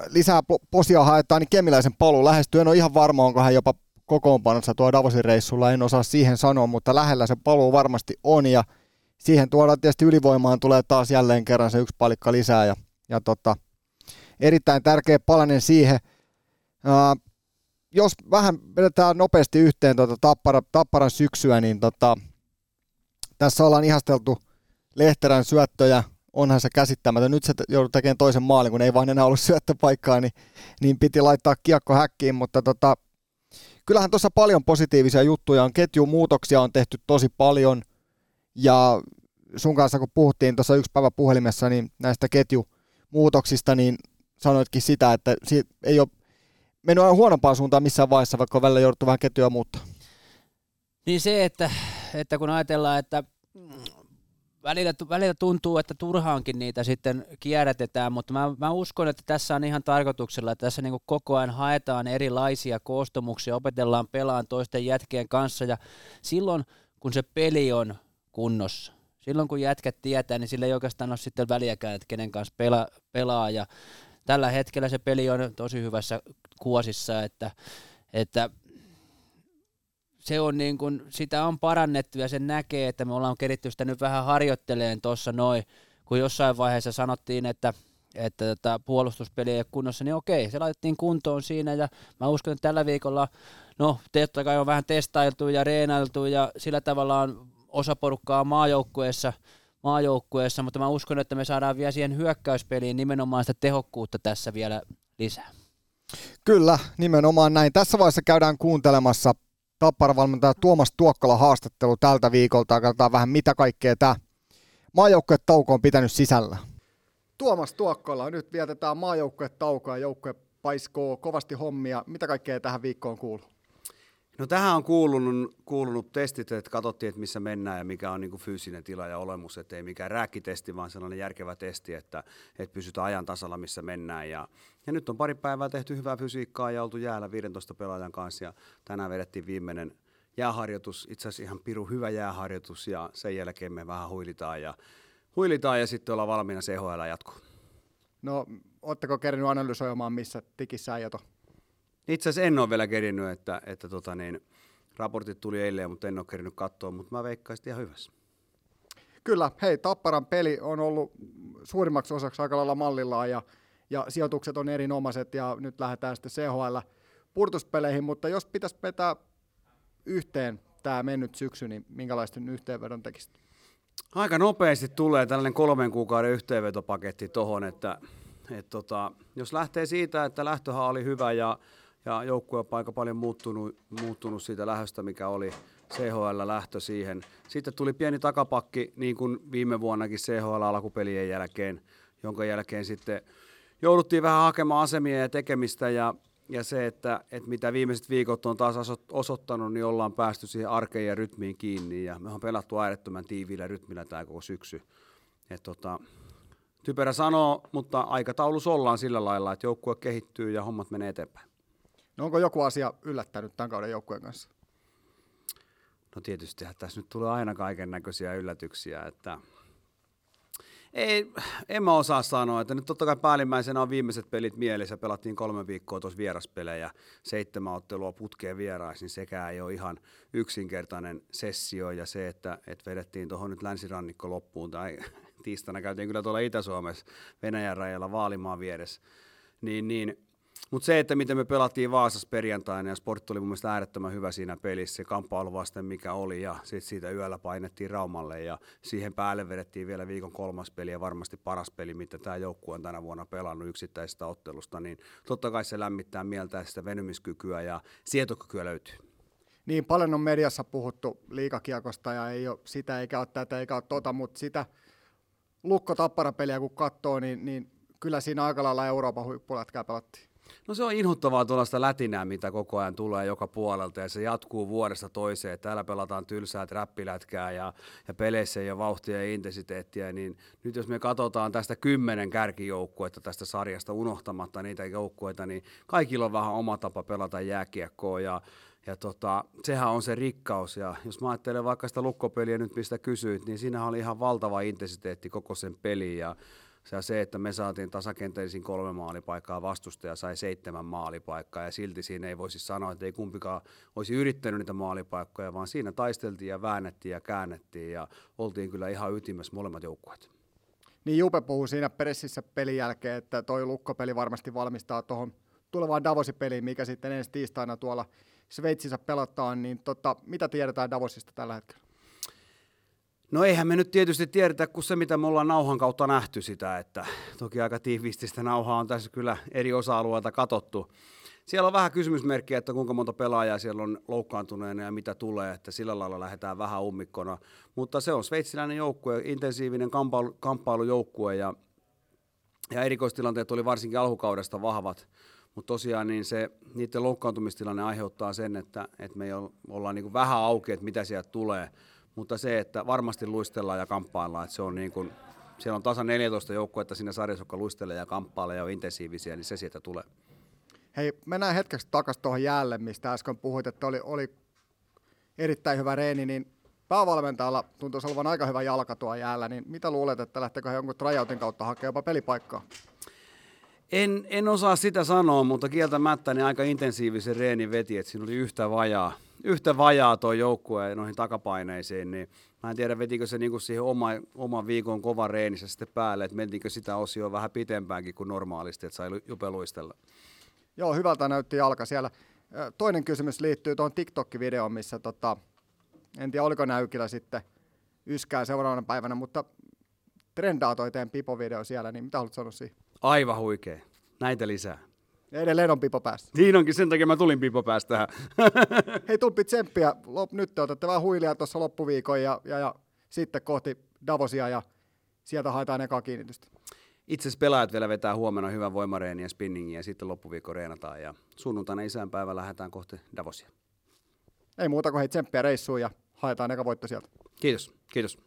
Speaker 3: lisää posia haetaan, niin Kemiläisen paluu lähestyy. En ole ihan varma, onko hän jopa kokoonpanossa tuo Davosin reissulla, en osaa siihen sanoa, mutta lähellä se paluu varmasti on ja siihen tuodaan tietysti ylivoimaan tulee taas jälleen kerran se yksi palikka lisää ja, ja tota, erittäin tärkeä palanen siihen. Uh, jos vähän vedetään nopeasti yhteen tuota tappara, Tapparan syksyä, niin tota, tässä ollaan ihasteltu Lehterän syöttöjä, onhan se käsittämätön. Nyt se joudut tekemään toisen maalin, kun ei vaan enää ollut syöttöpaikkaa, niin, niin piti laittaa kiekko häkkiin, mutta tota, kyllähän tuossa paljon positiivisia juttuja on. Ketjumuutoksia on tehty tosi paljon, Ja sun kanssa kun puhuttiin tuossa yksi päivä puhelimessa niin näistä ketjumuutoksista, niin sanoitkin sitä, että ei ole mennyt aina huonompaan suuntaan missään vaiheessa, vaikka on välillä jouduttu vähän ketjuja muuttaa.
Speaker 5: Niin se, että, että kun ajatellaan, että välillä, välillä tuntuu, että turhaankin niitä sitten kierrätetään, mutta mä, mä uskon, että tässä on ihan tarkoituksella, että tässä niin koko ajan haetaan erilaisia koostumuksia, opetellaan pelaan toisten jätkien kanssa ja silloin kun se peli on kunnossa, silloin kun jätkät tietää, niin sillä ei oikeastaan ole sitten väliäkään, että kenen kanssa pela, pelaa ja tällä hetkellä se peli on tosi hyvässä kuosissa, että, että se on niin kuin, sitä on parannettu ja sen näkee, että me ollaan keritty sitä nyt vähän harjoitteleen tuossa noin, kun jossain vaiheessa sanottiin, että että tota, puolustuspeli ei ole kunnossa, niin okei, se laitettiin kuntoon siinä ja mä uskon, että tällä viikolla, no totta kai on vähän testailtu ja reenailtu ja sillä tavalla on osa porukkaa maajoukkueessa, maajoukkueessa, mutta mä uskon, että me saadaan vielä siihen hyökkäyspeliin nimenomaan sitä tehokkuutta tässä vielä lisää.
Speaker 3: Kyllä, nimenomaan näin. Tässä vaiheessa käydään kuuntelemassa Tappara-valmentaja Tuomas Tuokkala haastattelu tältä viikolta. Katsotaan vähän mitä kaikkea tämä tauko on pitänyt sisällä. Tuomas Tuokkala, nyt vietetään taukoa ja joukkue paiskoo kovasti hommia. Mitä kaikkea tähän viikkoon kuuluu?
Speaker 7: No tähän on kuulunut, kuulunut testit, että katsottiin, että missä mennään ja mikä on niin kuin fyysinen tila ja olemus, että ei mikään rääkkitesti, vaan sellainen järkevä testi, että, että pysytään ajan tasalla, missä mennään. Ja, ja nyt on pari päivää tehty hyvää fysiikkaa ja oltu jäällä 15 pelaajan kanssa ja tänään vedettiin viimeinen jääharjoitus, itse asiassa ihan piru hyvä jääharjoitus ja sen jälkeen me vähän huilitaan ja, huilitaan ja sitten ollaan valmiina CHL jatkoon.
Speaker 3: No, ootteko kerinyt analysoimaan, missä tikissä äijät on?
Speaker 7: Itse asiassa en ole vielä kerinyt, että, että tota niin, raportit tuli eilen, mutta en ole kerinyt katsoa, mutta mä veikkaisin ihan hyvässä.
Speaker 3: Kyllä, hei, Tapparan peli on ollut suurimmaksi osaksi aika lailla mallillaan ja, ja sijoitukset on erinomaiset ja nyt lähdetään sitten CHL purtuspeleihin, mutta jos pitäisi vetää yhteen tämä mennyt syksy, niin minkälaisten yhteenvedon tekisit?
Speaker 7: Aika nopeasti tulee tällainen kolmen kuukauden yhteenvetopaketti tuohon, että et tota, jos lähtee siitä, että lähtöhän oli hyvä ja ja joukkue on aika paljon muuttunut, muuttunut siitä lähöstä, mikä oli CHL-lähtö siihen. Sitten tuli pieni takapakki, niin kuin viime vuonnakin CHL-alkupelien jälkeen, jonka jälkeen sitten jouduttiin vähän hakemaan asemia ja tekemistä ja, ja se, että, että mitä viimeiset viikot on taas osoittanut, niin ollaan päästy siihen arkeen ja rytmiin kiinni ja me on pelattu äärettömän tiiviillä rytmillä tämä koko syksy. Et tota, typerä sanoo, mutta aikataulussa ollaan sillä lailla, että joukkue kehittyy ja hommat menee eteenpäin.
Speaker 3: No onko joku asia yllättänyt tämän kauden joukkueen kanssa?
Speaker 7: No tietysti tässä nyt tulee aina kaiken näköisiä yllätyksiä, että ei, en mä osaa sanoa, että nyt totta kai päällimmäisenä on viimeiset pelit mielessä. Pelattiin kolme viikkoa tuossa vieraspelejä, seitsemän ottelua putkeen vieraisin, niin sekään ei ole ihan yksinkertainen sessio. Ja se, että, että vedettiin tuohon nyt länsirannikko loppuun, tai tiistaina käytiin kyllä tuolla Itä-Suomessa Venäjän rajalla Vaalimaan vieressä, niin, niin mutta se, että miten me pelattiin Vaasassa perjantaina ja sportti oli mun mielestä äärettömän hyvä siinä pelissä, se kamppailu vasten mikä oli ja sitten siitä yöllä painettiin Raumalle ja siihen päälle vedettiin vielä viikon kolmas peli ja varmasti paras peli, mitä tämä joukkue on tänä vuonna pelannut yksittäisestä ottelusta, niin totta kai se lämmittää mieltä sitä venymiskykyä ja sietokykyä löytyy.
Speaker 3: Niin, paljon on mediassa puhuttu liikakiekosta ja ei ole sitä eikä ole tätä eikä ole tota, mutta sitä lukko peliä kun katsoo, niin, niin kyllä siinä aika lailla Euroopan huippulätkää pelattiin.
Speaker 7: No se on inhottavaa tuollaista lätinää, mitä koko ajan tulee joka puolelta ja se jatkuu vuodesta toiseen. Täällä pelataan tylsää trappilätkää ja, ja peleissä ei ole vauhtia ja intensiteettiä, niin nyt jos me katsotaan tästä kymmenen kärkijoukkuetta tästä sarjasta unohtamatta niitä joukkueita, niin kaikilla on vähän oma tapa pelata jääkiekkoa ja ja tota, sehän on se rikkaus. Ja jos mä ajattelen vaikka sitä lukkopeliä nyt, mistä kysyit, niin siinä oli ihan valtava intensiteetti koko sen peliin. Ja ja se, että me saatiin tasakenteisiin kolme maalipaikkaa, vastustaja sai seitsemän maalipaikkaa ja silti siinä ei voisi sanoa, että ei kumpikaan olisi yrittänyt niitä maalipaikkoja, vaan siinä taisteltiin ja väännettiin ja käännettiin ja oltiin kyllä ihan ytimessä molemmat joukkueet.
Speaker 3: Niin Jupe puhuu siinä pressissä pelin jälkeen, että toi lukkopeli varmasti valmistaa tuohon tulevaan Davosi-peliin, mikä sitten ensi tiistaina tuolla Sveitsissä pelataan, niin tota, mitä tiedetään Davosista tällä hetkellä?
Speaker 7: No eihän me nyt tietysti tiedetä kuin se, mitä me ollaan nauhan kautta nähty sitä, että toki aika tiiviisti sitä nauhaa on tässä kyllä eri osa-alueilta katottu. siellä on vähän kysymysmerkkiä, että kuinka monta pelaajaa siellä on loukkaantuneena ja mitä tulee, että sillä lailla lähdetään vähän ummikkona. Mutta se on sveitsiläinen joukkue, intensiivinen kamppailu, kamppailujoukkue ja, ja erikoistilanteet oli varsinkin alkukaudesta vahvat. Mutta tosiaan niin se, niiden loukkaantumistilanne aiheuttaa sen, että, että me ollaan niin vähän auki, että mitä sieltä tulee. Mutta se, että varmasti luistellaan ja kamppaillaan, että se on niin kuin, siellä on tasan 14 joukkuetta siinä sarjassa, jotka luistelee ja kamppailee ja on intensiivisiä, niin se sieltä tulee.
Speaker 3: Hei, mennään hetkeksi takaisin tuohon jäälle, mistä äsken puhuit, että oli, oli erittäin hyvä reeni, niin päävalmentajalla tuntuisi olevan aika hyvä jalka tuo jäällä, niin mitä luulet, että lähteekö he jonkun tryoutin kautta hakemaan jopa pelipaikkaa?
Speaker 7: En, en osaa sitä sanoa, mutta kieltämättä niin aika intensiivisen reenin veti, että siinä oli yhtä vajaa, yhtä vajaa tuo joukkue noihin takapaineisiin, niin mä en tiedä vetikö se niinku siihen oma, oman viikon kova reenissä sitten päälle, että mentikö sitä osioa vähän pitempäänkin kuin normaalisti, että sai jupeluistella.
Speaker 3: Joo, hyvältä näytti jalka siellä. Toinen kysymys liittyy tuohon TikTok-videoon, missä tota, en tiedä oliko näykillä sitten yskää seuraavana päivänä, mutta trendaa toi teidän pipo-video siellä, niin mitä haluat sanoa siihen?
Speaker 7: Aivan huikea. Näitä lisää.
Speaker 3: Ja edelleen on pipo päästä.
Speaker 7: Niin onkin, sen takia mä tulin pipo päästä tähän.
Speaker 3: Hei Tulppi tsemppiä, Lop, nyt te otatte vähän huilia tuossa loppuviikon ja, ja, ja, sitten kohti Davosia ja sieltä haetaan ekaa kiinnitystä.
Speaker 7: Itse asiassa pelaajat vielä vetää huomenna hyvän voimareenin ja spinningin ja sitten loppuviikko reenataan ja sunnuntaina isänpäivä lähdetään kohti Davosia.
Speaker 3: Ei muuta kuin hei tsemppiä reissuun ja haetaan eka voitto sieltä.
Speaker 7: Kiitos, kiitos.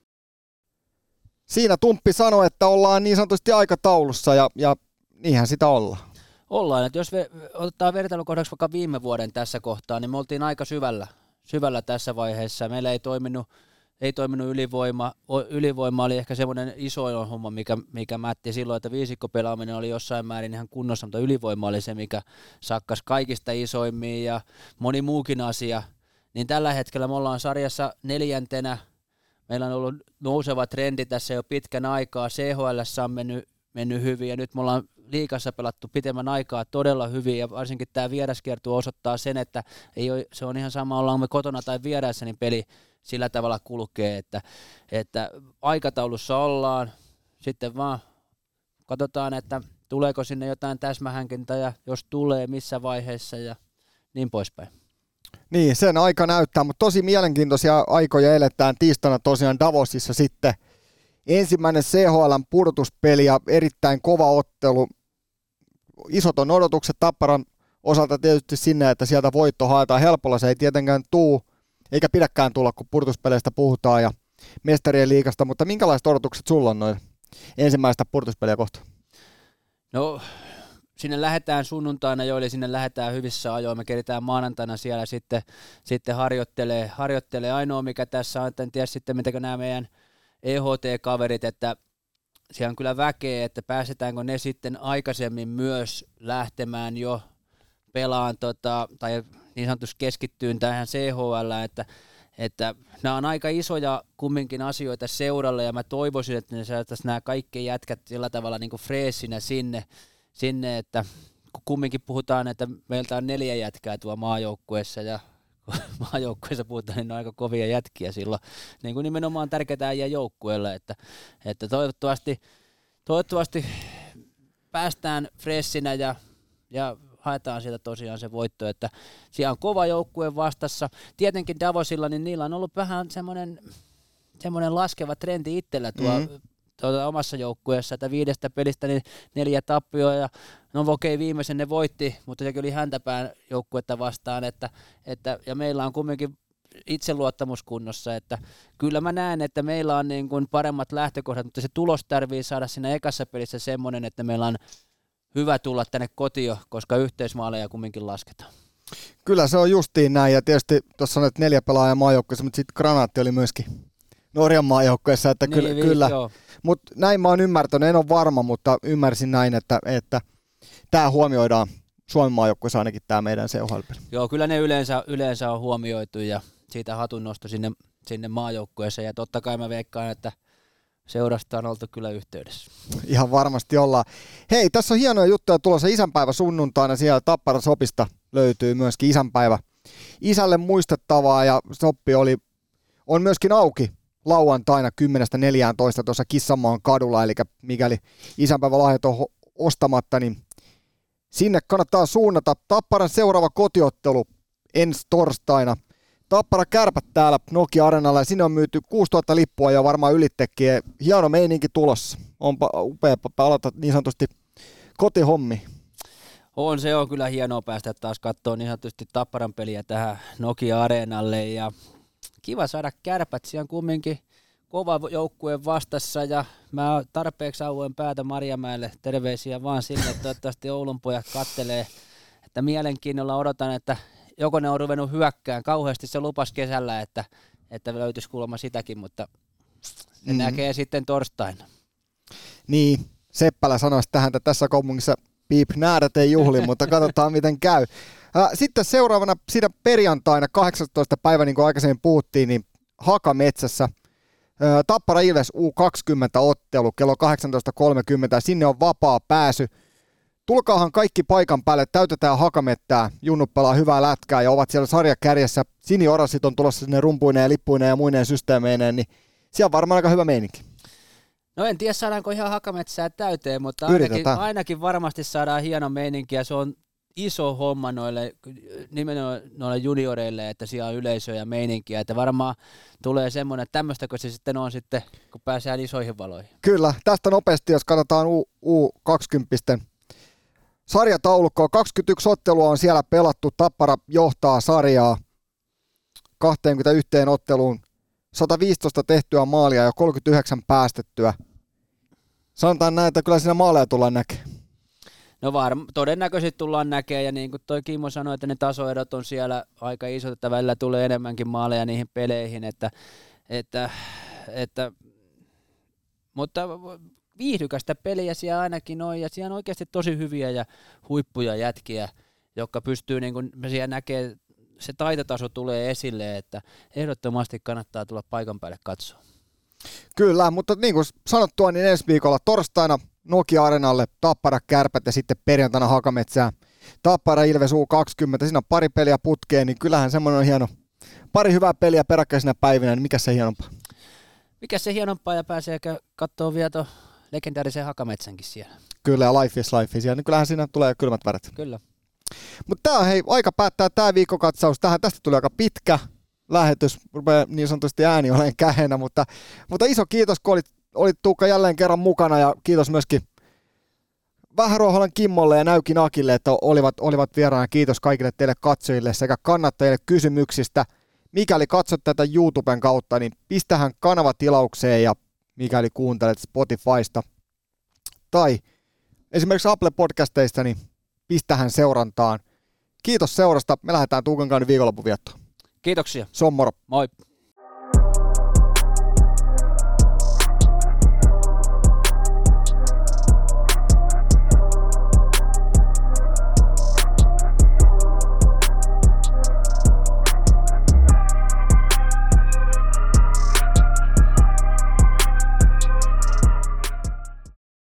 Speaker 3: Siinä Tumppi sanoi, että ollaan niin sanotusti aikataulussa ja, ja niinhän sitä ollaan.
Speaker 5: Ollaan, että jos me otetaan vertailukohdaksi vaikka viime vuoden tässä kohtaa, niin me oltiin aika syvällä, syvällä tässä vaiheessa. Meillä ei toiminut, ei toiminut ylivoima. Ylivoima oli ehkä semmoinen isoin homma, mikä, mikä mätti silloin, että viisikkopelaaminen oli jossain määrin ihan kunnossa, mutta ylivoima oli se, mikä sakkas kaikista isoimmin ja moni muukin asia. Niin tällä hetkellä me ollaan sarjassa neljäntenä. Meillä on ollut nouseva trendi tässä jo pitkän aikaa. CHL on mennyt, mennyt hyvin ja nyt me ollaan liikassa pelattu pitemmän aikaa todella hyvin ja varsinkin tämä vieraskiertu osoittaa sen, että ei ole, se on ihan sama, ollaan me kotona tai vieraissa, niin peli sillä tavalla kulkee, että, että aikataulussa ollaan, sitten vaan katsotaan, että tuleeko sinne jotain täsmähänkintä ja jos tulee, missä vaiheessa ja niin poispäin.
Speaker 3: Niin, sen aika näyttää, mutta tosi mielenkiintoisia aikoja eletään tiistaina tosiaan Davosissa sitten. Ensimmäinen CHLn pudotuspeli ja erittäin kova ottelu isot on odotukset Tapparan osalta tietysti sinne, että sieltä voitto haetaan helpolla. Se ei tietenkään tuu, eikä pidäkään tulla, kun purtuspeleistä puhutaan ja mestarien liikasta, mutta minkälaiset odotukset sulla on noin ensimmäistä purtuspeliä kohta?
Speaker 5: No, sinne lähdetään sunnuntaina jo, eli sinne lähdetään hyvissä ajoin. Me keritään maanantaina siellä sitten, sitten harjoittelee, harjoittelee. Ainoa, mikä tässä on, että en tiedä sitten, mitä nämä meidän EHT-kaverit, että siellä on kyllä väkeä, että pääsetäänkö ne sitten aikaisemmin myös lähtemään jo pelaan tota, tai niin sanotusti keskittyyn tähän CHL, että, että nämä on aika isoja kumminkin asioita seuralle ja mä toivoisin, että ne saataisiin nämä kaikki jätkät sillä tavalla niin kuin freesinä sinne, sinne, että kun kumminkin puhutaan, että meiltä on neljä jätkää tuo maajoukkueessa ja maajoukkueessa puhutaan, niin ne on aika kovia jätkiä silloin. Niin kuin nimenomaan tärkeää äijä joukkueelle, että, että toivottavasti, toivottavasti päästään fressinä ja, ja haetaan sieltä tosiaan se voitto, että siellä on kova joukkue vastassa. Tietenkin Davosilla, niin niillä on ollut vähän semmoinen semmoinen laskeva trendi itsellä tuo mm-hmm tuota, omassa joukkueessa, että viidestä pelistä niin neljä tappioa ja no okei, viimeisen ne voitti, mutta sekin oli häntäpään joukkuetta vastaan, että, että, ja meillä on kumminkin itseluottamus kunnossa, että kyllä mä näen, että meillä on niin kuin paremmat lähtökohdat, mutta se tulos tarvii saada siinä ekassa pelissä semmoinen, että meillä on hyvä tulla tänne kotio, koska yhteismaaleja kumminkin lasketaan.
Speaker 3: Kyllä se on justiin näin, ja tietysti tuossa sanoit neljä pelaajaa maajoukkueessa, mutta sitten granaatti oli myöskin Norjan maajoukkueessa, että niin, kyllä, kyllä. Mutta näin mä oon ymmärtänyt, en ole varma, mutta ymmärsin näin, että, että tämä huomioidaan Suomen maajoukkueessa ainakin tämä meidän CHL.
Speaker 5: Joo, kyllä ne yleensä, yleensä on huomioitu ja siitä hatunnosto sinne, sinne maajoukkueeseen ja totta kai mä veikkaan, että seurasta on oltu kyllä yhteydessä.
Speaker 3: Ihan varmasti ollaan. Hei, tässä on hienoja juttuja tulossa isänpäivä sunnuntaina, siellä Tappara Sopista löytyy myöskin isänpäivä. Isälle muistettavaa ja soppi oli, on myöskin auki lauantaina 10.14 tuossa Kissamaan kadulla, eli mikäli isänpäivälahjat on ostamatta, niin Sinne kannattaa suunnata Tapparan seuraava kotiottelu ensi torstaina. Tappara kärpät täällä Nokia Arenalla ja sinne on myyty 6000 lippua ja varmaan ylittekin. Hieno meininki tulossa. Onpa upea palata niin sanotusti kotihommi.
Speaker 5: On, se on kyllä hienoa päästä taas katsoa niin sanotusti Tapparan peliä tähän Nokia-areenalle ja kiva saada kärpät siellä kumminkin kova joukkue vastassa ja mä tarpeeksi auoin päätä Marjamäelle. Terveisiä vaan sinne, toivottavasti Oulun pojat kattelee, että mielenkiinnolla odotan, että joko ne on ruvennut hyökkään. Kauheasti se lupas kesällä, että, että löytyisi kuulemma sitäkin, mutta ne mm. näkee sitten torstaina.
Speaker 3: Niin, Seppälä sanoisi tähän, että tässä kaupungissa piip näädät ei juhli, mutta katsotaan miten käy. Sitten seuraavana siinä perjantaina 18. päivä, niin kuin aikaisemmin puhuttiin, niin Hakametsässä Tappara Ilves U20-ottelu kello 18.30. Sinne on vapaa pääsy. Tulkaahan kaikki paikan päälle, täytetään hakamettää, junnut pelaa hyvää lätkää ja ovat siellä sarjakärjessä. Sini-orasit on tulossa sinne rumpuineen ja lippuineen ja muineen systeemeineen, niin siellä on varmaan aika hyvä meininki.
Speaker 5: No en tiedä saadaanko ihan hakametsää täyteen, mutta ainakin, ainakin varmasti saadaan hieno meininki ja se on iso homma noille, nimenomaan noille junioreille, että siellä on yleisö ja meininkiä, että varmaan tulee semmoinen, että tämmöistä se sitten on sitten, kun pääsee isoihin valoihin.
Speaker 3: Kyllä, tästä nopeasti, jos katsotaan U, U20 sarjataulukkoa, 21 ottelua on siellä pelattu, Tappara johtaa sarjaa 21 otteluun, 115 tehtyä maalia ja 39 päästettyä. Sanotaan näin, että kyllä siinä maaleja tullaan näkemään.
Speaker 5: No varm, todennäköisesti tullaan näkemään, ja niin kuin toi Kimmo sanoi, että ne tasoerot on siellä aika isot, että välillä tulee enemmänkin maaleja niihin peleihin, että, että, että mutta viihdykästä peliä siellä ainakin on, ja siellä on oikeasti tosi hyviä ja huippuja jätkiä, jotka pystyy, niin kuin siellä näkee, se taitotaso tulee esille, että ehdottomasti kannattaa tulla paikan päälle katsoa.
Speaker 3: Kyllä, mutta niin kuin sanottua, niin ensi viikolla torstaina Nokia-arenalle Tappara Kärpät ja sitten perjantaina Hakametsää Tappara Ilves U20. Siinä on pari peliä putkeen, niin kyllähän semmoinen on hieno. Pari hyvää peliä peräkkäisinä päivinä, niin mikä se hienompaa?
Speaker 5: Mikä se hienompaa ja pääsee katsoa vielä tuon legendaarisen Hakametsänkin siellä.
Speaker 3: Kyllä, ja Life is Life siellä, niin kyllähän siinä tulee kylmät väret.
Speaker 5: Kyllä.
Speaker 3: Mutta tämä hei, aika päättää tämä viikkokatsaus. Tähän tästä tuli aika pitkä lähetys, rupeaa niin sanotusti ääni olen kähenä, mutta, mutta iso kiitos, kun olit olit Tuukka jälleen kerran mukana ja kiitos myöskin Vähäruoholan Kimmolle ja Näykin Akille, että olivat, olivat vieraana. Kiitos kaikille teille katsojille sekä kannattajille kysymyksistä. Mikäli katsot tätä YouTuben kautta, niin pistähän kanava tilaukseen ja mikäli kuuntelet Spotifysta tai esimerkiksi Apple Podcasteista, niin pistähän seurantaan. Kiitos seurasta. Me lähdetään Tuukan viikonloppuviettoon.
Speaker 5: Kiitoksia.
Speaker 3: Se on moro.
Speaker 5: Moi.